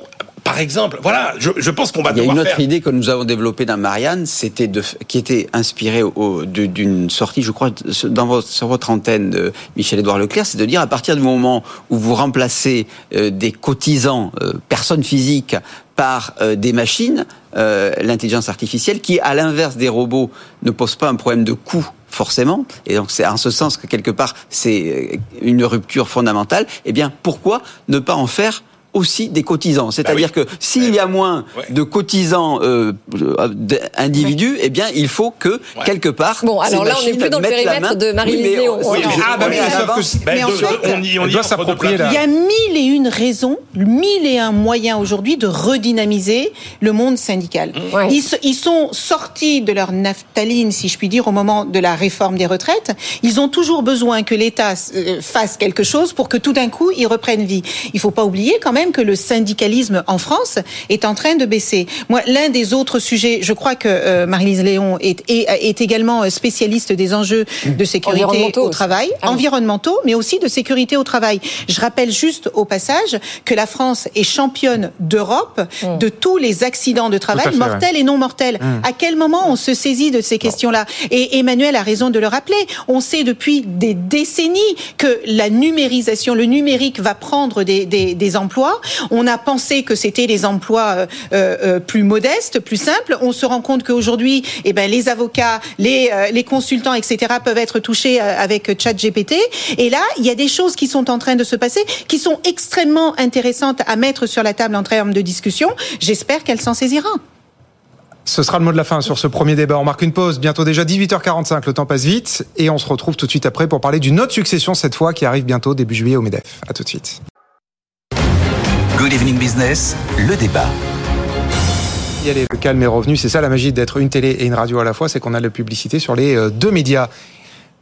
par exemple, voilà, je, je pense qu'on va Il y a devoir une autre faire. idée que nous avons développée dans Marianne, c'était de, qui était inspirée d'une sortie, je crois, dans votre, sur votre antenne de Michel-Édouard Leclerc, c'est de dire à partir du moment où vous remplacez euh, des cotisants, euh, personnes physiques, par euh, des machines, euh, l'intelligence artificielle, qui, à l'inverse des robots, ne pose pas un problème de coût forcément, et donc c'est en ce sens que quelque part c'est euh, une rupture fondamentale, eh bien pourquoi ne pas en faire aussi des cotisants. C'est-à-dire que s'il y a moins de cotisants euh, d'individus, eh bien il faut que quelque part Bon, alors là, on n'est plus dans le périmètre de Marie-Lise Oui, mais oui, ah, bah oui, on sauf que avance. c'est- Mais en fait, on y doit s'approprier la- Il y a mille et une raisons, mille et un moyens aujourd'hui de redynamiser le monde syndical. Ils, se- ils sont sortis de leur naphtaline, si je puis dire, au moment de la réforme des retraites. Ils ont toujours besoin que l'État euh, fasse quelque chose pour que tout d'un coup, ils reprennent vie. Il faut pas oublier quand même même que le syndicalisme en France est en train de baisser. Moi, l'un des autres sujets, je crois que euh, Marie-Lise Léon est, est, est, également spécialiste des enjeux de sécurité au travail, ah environnementaux, mais aussi de sécurité au travail. Je rappelle juste au passage que la France est championne d'Europe mmh. de tous les accidents de travail, mortels et non mortels. Mmh. À quel moment on se saisit de ces questions-là? Et Emmanuel a raison de le rappeler. On sait depuis des décennies que la numérisation, le numérique va prendre des, des, des emplois. On a pensé que c'était les emplois euh, euh, plus modestes, plus simples. On se rend compte qu'aujourd'hui, eh ben, les avocats, les, euh, consultants, etc., peuvent être touchés euh, avec ChatGPT. Et là, il y a des choses qui sont en train de se passer, qui sont extrêmement intéressantes à mettre sur la table en termes de discussion. J'espère qu'elle s'en saisira. Ce sera le mot de la fin sur ce premier débat. On marque une pause, bientôt déjà 18h45, le temps passe vite, et on se retrouve tout de suite après pour parler d'une autre succession cette fois qui arrive bientôt début juillet au MEDEF. À tout de suite. Good Evening Business, le débat. le calme est revenu, c'est ça la magie d'être une télé et une radio à la fois, c'est qu'on a la publicité sur les euh, deux médias.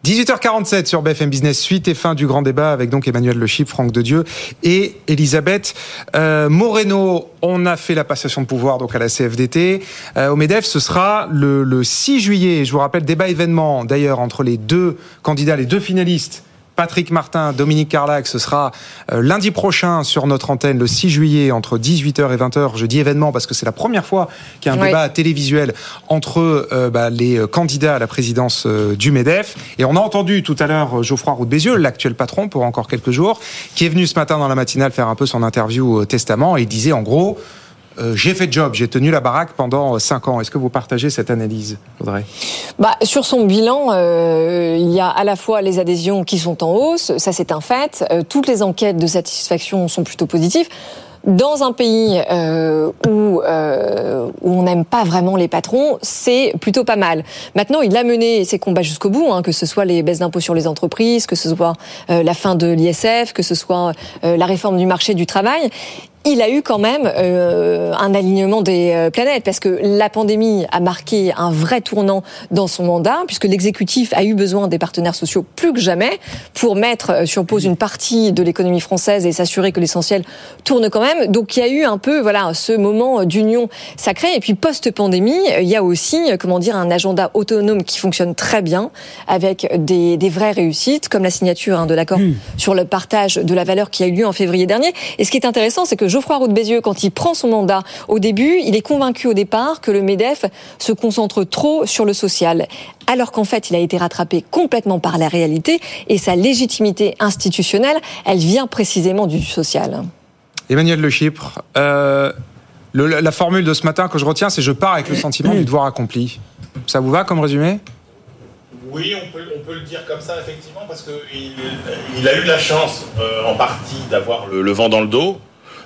18h47 sur BFM Business, suite et fin du grand débat avec donc Emmanuel Le Chip, Franck de Dieu et Elisabeth euh, Moreno. On a fait la passation de pouvoir donc à la CFDT. Euh, au MEDEF, ce sera le, le 6 juillet. Je vous rappelle, débat événement d'ailleurs entre les deux candidats, les deux finalistes Patrick Martin, Dominique Carlac, ce sera euh, lundi prochain sur notre antenne, le 6 juillet, entre 18h et 20h. Je dis événement parce que c'est la première fois qu'il y a un débat télévisuel entre euh, bah, les candidats à la présidence euh, du MEDEF. Et on a entendu tout à l'heure Geoffroy Roux Bézieux, l'actuel patron pour encore quelques jours, qui est venu ce matin dans la matinale faire un peu son interview au Testament et il disait en gros... Euh, j'ai fait job, j'ai tenu la baraque pendant 5 ans. Est-ce que vous partagez cette analyse, Audrey? Bah, Sur son bilan, euh, il y a à la fois les adhésions qui sont en hausse, ça c'est un fait. Euh, toutes les enquêtes de satisfaction sont plutôt positives dans un pays euh, où, euh, on n'aime pas vraiment les patrons, c'est plutôt pas mal. Maintenant, il a mené ses combats jusqu'au bout, hein, que ce soit les baisses d'impôts sur les entreprises, que ce soit euh, la fin de l'ISF, que ce soit euh, la réforme du marché du travail il a eu quand même euh, un alignement des euh, planètes parce que la pandémie a marqué un vrai tournant dans son mandat puisque l'exécutif a eu besoin des partenaires sociaux plus que jamais pour mettre euh, sur pause une partie de l'économie française et s'assurer que l'essentiel tourne quand même. Donc il y a eu un peu voilà ce moment d'union sacrée et puis post-pandémie, il y a aussi comment dire un agenda autonome qui fonctionne très bien avec des, des vraies réussites comme la signature hein, de l'accord mmh. sur le partage de la valeur qui a eu lieu en février dernier. Et ce qui est intéressant, c'est que Geoffroy Roux de Bézieux, quand il prend son mandat au début, il est convaincu au départ que le MEDEF se concentre trop sur le social, alors qu'en fait, il a été rattrapé complètement par la réalité et sa légitimité institutionnelle, elle vient précisément du social. Emmanuel Le Chypre, euh, la formule de ce matin que je retiens, c'est je pars avec le sentiment du devoir accompli. Ça vous va comme résumé? Oui, on peut, on peut, le dire comme ça, effectivement, parce qu'il il a eu la chance, euh, en partie, d'avoir le, le, vent dans le dos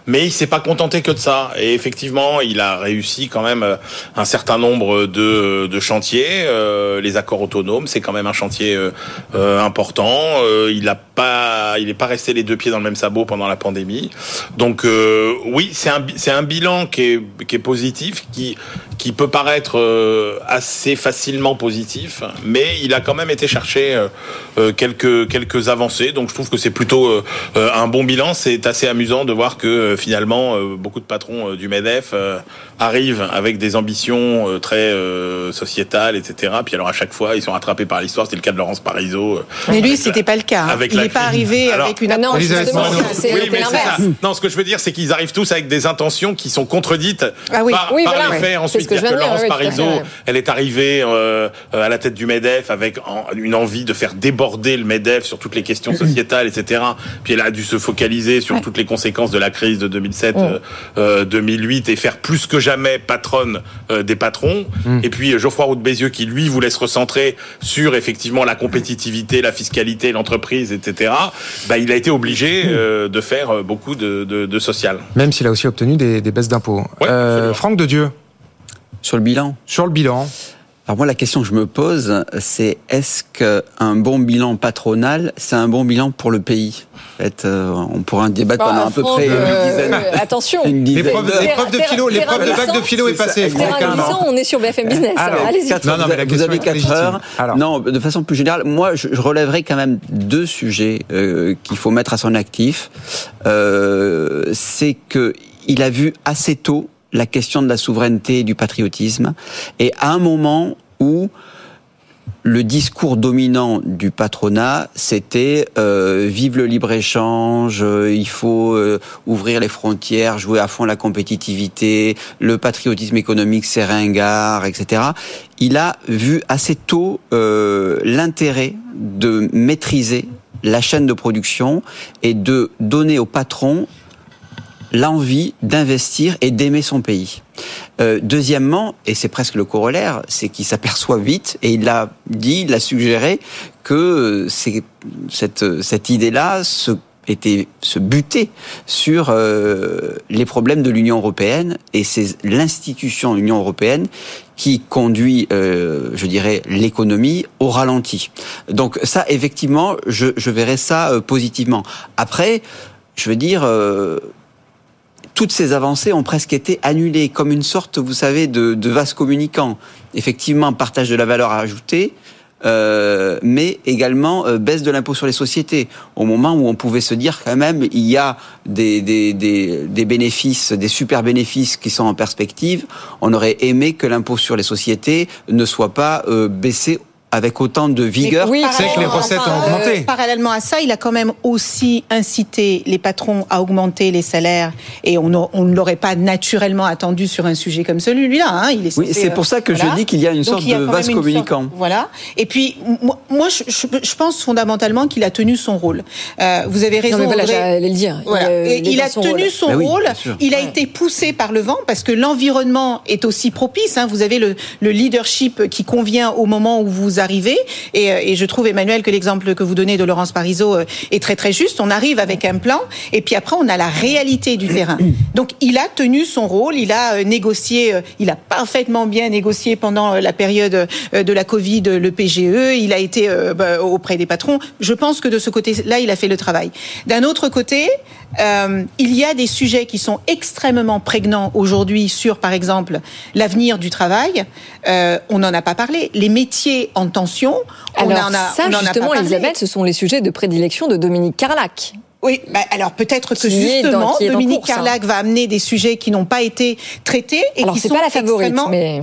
mais il s'est pas contenté que de ça. Et effectivement, il a réussi quand même euh, un certain nombre de, de chantiers. Euh, les accords autonomes, c'est quand même un chantier euh, important. il a pas, il n'est pas resté les deux pieds dans le même sabot pendant la pandémie. Donc oui, c'est un, c'est un bilan qui est, qui est positif, qui qui peut paraître assez facilement positif, mais il a quand même été chercher quelques quelques avancées. Donc je trouve que c'est plutôt un bon bilan. C'est assez amusant de voir que finalement, euh, beaucoup de patrons euh, du MEDEF euh, arrivent avec des ambitions très sociétales, etc. Puis alors à chaque fois, ils sont rattrapés par l'histoire. C'était le cas de Laurence Parisot. Mais lui, c'était pas le cas. Hein. il n'est pas arrivé avec une c'est l'inverse. Non, ce que je veux dire, c'est qu'ils arrivent tous avec des intentions qui sont contredites ah oui. par, les faits. Ensuite, que, que Laurence Parisot, elle est arrivée à la tête du MEDEF avec une envie de faire déborder le MEDEF sur toutes les questions sociétales, etc. Puis elle a dû se focaliser sur toutes les conséquences de la crise de 2007, 2008 euh, euh, et faire plus que jamais patronne euh, des patrons. Mm. Et puis Geoffroy Roux de Bézieux qui lui voulait se recentrer sur effectivement la compétitivité, la fiscalité, l'entreprise, etc. Bah, il a été obligé mm. de faire beaucoup de, de, social. Même s'il a aussi obtenu des, baisses d'impôts. Franck de Dieu. Sur le bilan. Sur le bilan. Alors moi, la question que je me pose, c'est est-ce qu'un bon bilan patronal, c'est un bon bilan pour le pays? En fait, euh, on pourra en débattre pendant à peu près une dizaine. euh, attention. L'épreuve de philo, l'épreuve de bac de philo est passée. Terrain hein, glissant, on est sur BFM Business. Alors, Allez-y. Non, non, mais la vous question avez est 4 légitime. heures. Alors. Non, de façon plus générale, moi, je, je relèverai quand même deux sujets euh, qu'il faut mettre à son actif. Euh, c'est que il a vu assez tôt la question de la souveraineté et du patriotisme, et à un moment où le discours dominant du patronat, c'était euh, vive le libre-échange, euh, il faut euh, ouvrir les frontières, jouer à fond la compétitivité, le patriotisme économique, c'est ringard, etc. Il a vu assez tôt euh, l'intérêt de maîtriser la chaîne de production et de donner au patron l'envie d'investir et d'aimer son pays. Euh, deuxièmement, et c'est presque le corollaire, c'est qu'il s'aperçoit vite, et il l'a dit, il l'a suggéré, que cette, cette idée-là se était se buter sur euh, les problèmes de l'Union européenne et c'est l'institution Union européenne qui conduit, euh, je dirais, l'économie au ralenti. Donc ça, effectivement, je, verrais ça positivement. Après, je veux dire, toutes ces avancées ont presque été annulées, comme une sorte, vous savez, de, de vase communicant. Effectivement, partage de la valeur ajoutée, euh, mais également euh, baisse de l'impôt sur les sociétés. Au moment où on pouvait se dire quand même, il y a des, bénéfices, des super bénéfices qui sont en perspective, on aurait aimé que l'impôt sur les sociétés ne soit pas euh, baissé avec autant de vigueur. Mais C'est que les parallèlement à recettes ça, ont euh, augmenté. parallèlement à ça, il a quand même aussi incité les patrons à augmenter les salaires et on, a- on ne l'aurait pas naturellement attendu sur un sujet comme celui-là. Hein. Il est Oui, c'est euh, pour ça que je dis qu'il y a une sorte a de vase communicant. sorte- voilà. Et puis, moi, moi, je, je- je pense fondamentalement qu'il a tenu son rôle. Euh, vous avez raison. Non, mais voilà, j'allais le dire. Voilà. Il, euh, il a son tenu rôle. son Bah oui, rôle. Il a été poussé par le vent parce que l'environnement est aussi propice. hein. Vous avez le, le leadership qui convient au moment où vous arrivez. Et, euh, et je trouve, Emmanuel, que l'exemple que vous donnez de Laurence Parisot euh, est très très juste. On arrive avec un plan et puis après on a la réalité du terrain. Donc il a tenu son rôle. Il a euh, négocié. Il a parfaitement bien négocié pendant la période de la Covid le PGE. Il a été bah, auprès des patrons. Je pense que de ce côté-là, il a fait le travail. D'un autre côté, euh, il y a des sujets qui sont extrêmement prégnants aujourd'hui sur, par exemple, l'avenir du travail. Euh, on n'en a pas parlé. Les métiers en tension, on Alors en a, ça, on en a justement, pas parlé. Elisabeth, ce sont les sujets de prédilection de Dominique Carlac. Oui, bah, alors peut-être que dans- justement, Dominique hein. Carlac va amener des sujets qui n'ont pas été traités et Alors qui sont pas la favorite, extrêmement- mais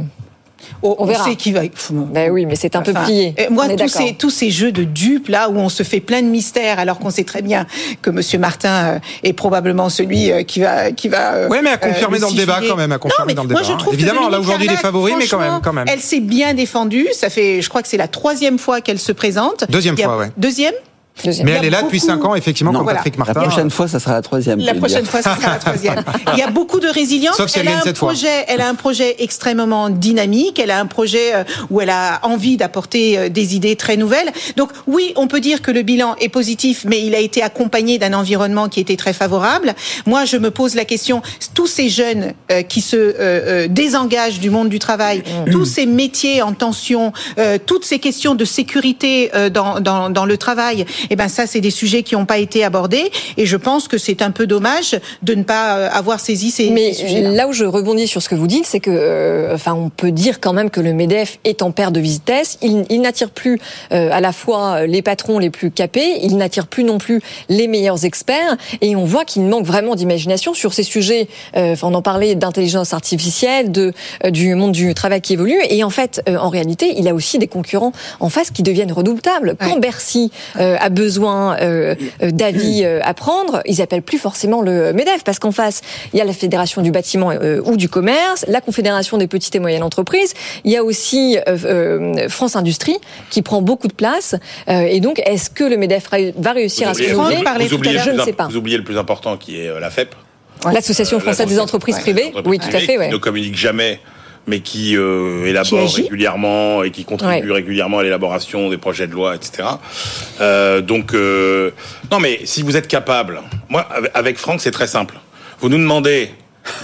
On verra. sait qui va. Ben oui, mais c'est un peu plié. Moi, On est tous ces, tous ces jeux de dupes là où on se fait plein de mystères alors qu'on sait très bien que Monsieur Martin euh, est probablement celui euh, qui va qui va. euh, Oui, mais à euh, confirmer dans le 6 débat quand même, à confirmer Non, mais dans le moi, débat, je trouve hein. que Évidemment, là, aujourd'hui, il est Carlac, favori, mais quand même, quand même. Elle s'est bien défendue. Ça fait, je crois que c'est la troisième fois qu'elle se présente. Deuxième a- fois, ouais. Deuxième. Mais elle est là depuis beaucoup- 5 ans, effectivement, Non, comme voilà. Patrick La prochaine fois, ça sera la troisième. La prochaine dire. fois, ce sera la troisième. Il y a beaucoup de résilience. Sauf si elle a un cette fois. projet, elle a un projet extrêmement dynamique. Elle a un projet euh, où elle a envie d'apporter euh, des idées très nouvelles. Donc oui, on peut dire que le bilan est positif, mais il a été accompagné d'un environnement qui était très favorable. Moi, je me pose la question tous ces jeunes euh, qui se désengagent du monde du travail, Mmh. tous ces métiers en tension, toutes ces questions de sécurité dans, dans, dans le travail. Eh ben ça, c'est des sujets qui n'ont pas été abordés. Et je pense que c'est un peu dommage de ne pas euh, avoir saisi ces, Mais ces sujets-là. là où je rebondis sur ce que vous dites, c'est que, euh, enfin, on peut dire quand même que le Medef est en perte de vitesse. Il, il n'attire plus euh, à la fois les patrons les plus capés, il n'attire plus non plus les meilleurs experts, et on voit qu'il manque vraiment d'imagination sur ces sujets. euh, Enfin, on en parlait d'intelligence artificielle, de euh, du monde du travail qui évolue, et en fait, euh, en réalité, il a aussi des concurrents en face qui deviennent redoutables. Quand Bercy euh, a besoin euh, euh, d'avis euh, à prendre, ils appellent plus forcément le Medef parce qu'en face, il y a la Fédération du bâtiment euh, ou du commerce, la Confédération des petites et moyennes entreprises, il y a aussi France Industrie qui prend beaucoup de place. Euh, et donc, est-ce que le Medef va réussir à se renouveler Je ne sais pas. Vous oubliez le plus important qui est la FEP. L'Association Euh, française des entreprises privées, des entreprises oui, tout à fait, qui ouais. ne communique jamais mais qui euh, élabore régulièrement et qui contribue Ouais. régulièrement à l'élaboration des projets de loi, etc. Euh, donc, euh, non, mais si vous êtes capable, moi, avec Franck, c'est très simple. Vous nous demandez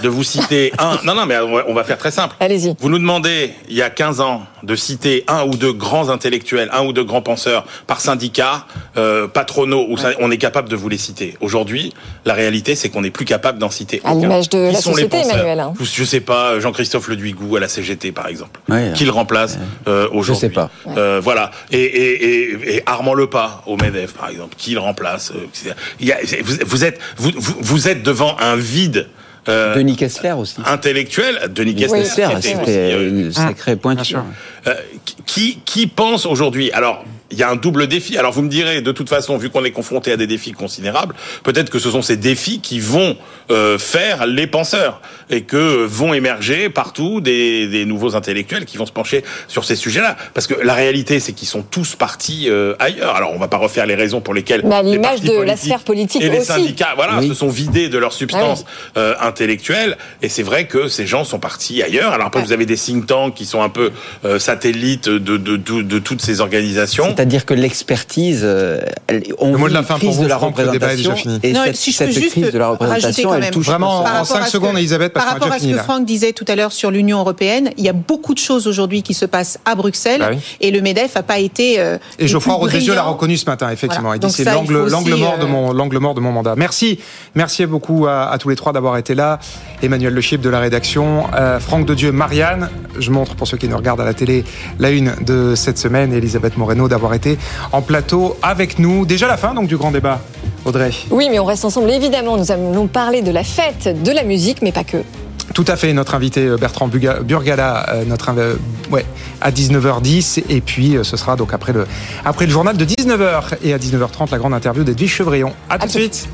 de vous citer un. Non, non, mais on va- on va faire très simple. Allez-y. Vous nous demandez, il y a 15 ans, de citer un ou deux grands intellectuels, un ou deux grands penseurs par syndicat, euh, patronaux, où ça- on est capable de vous les citer. Aujourd'hui, la réalité, c'est qu'on n'est plus capable d'en citer À aucun. l'image de Qui la sont les société, penseurs Emmanuel, hein. Je sais pas, Jean-Christophe Leduigou à la CGT, par exemple. Ouais. Qui le remplace euh, aujourd'hui sais pas. Euh, voilà. Et, et, et, et Armand Lepas au MEDEF, par exemple. Qui le remplace euh, il y a- vous, vous êtes, vous, vous êtes devant un vide. Euh, Denis Kessler aussi. intellectuel, Denis Oui, Kessler, était c'était euh, une sacrée pointure. euh, qui, qui pense aujourd'hui? Alors, il y a un double défi. Alors, vous me direz, de toute façon, vu qu'on est confronté à des défis considérables, peut-être que ce sont ces défis qui vont euh, faire les penseurs et que vont émerger partout des, des nouveaux intellectuels qui vont se pencher sur ces sujets-là. Parce que la réalité, c'est qu'ils sont tous partis euh, ailleurs. Alors, on va pas refaire les raisons pour lesquelles Mais à les l'image partis de la sphère politique et les aussi. syndicats, voilà, Oui. se sont vidés de leur substance Ah euh, intellectuelle. Et c'est vrai que ces gens sont partis ailleurs. Alors après, vous avez des think tanks qui sont un peu euh, satellites de, de, de, de toutes ces organisations. C'est-à-dire que l'expertise, euh, on Le mot de la fin pour crise vous, de la Franck, le débat est déjà représentation. fini. Et Non, cette, si je peux cette juste crise de la représentation, quand elle touche Vraiment, en rapport 5 à ce secondes, que- Elisabeth, Par rapport à ce que là. Franck disait tout à l'heure sur l'Union européenne, il y a beaucoup de choses aujourd'hui qui se passent à Bruxelles Bah oui. et le MEDEF n'a pas été. euh, Et Geoffroy Rodriguez l'a reconnu ce matin, effectivement. Voilà. Il dit c'est l'angle, mort de mon, l'angle mort de mon mandat. Merci, merci beaucoup à, à tous les trois d'avoir été là. Emmanuel Le Chip de la rédaction, euh, Franck de Dieu, Marianne. Je montre pour ceux qui nous regardent à la télé la une de cette semaine. Et Elisabeth Moreno d'avoir été en plateau avec nous. Déjà la fin donc du grand débat. Audrey. Oui, mais on reste ensemble. Évidemment, nous allons parler de la fête, de la musique, mais pas que. Tout à fait, notre invité euh, Bertrand Burgala, euh, notre inv- euh, ouais, à 19h10 et puis ce sera donc après le après le journal de 19h et à 19h30 la grande interview d'Edwige Chevrillon. À tout de suite.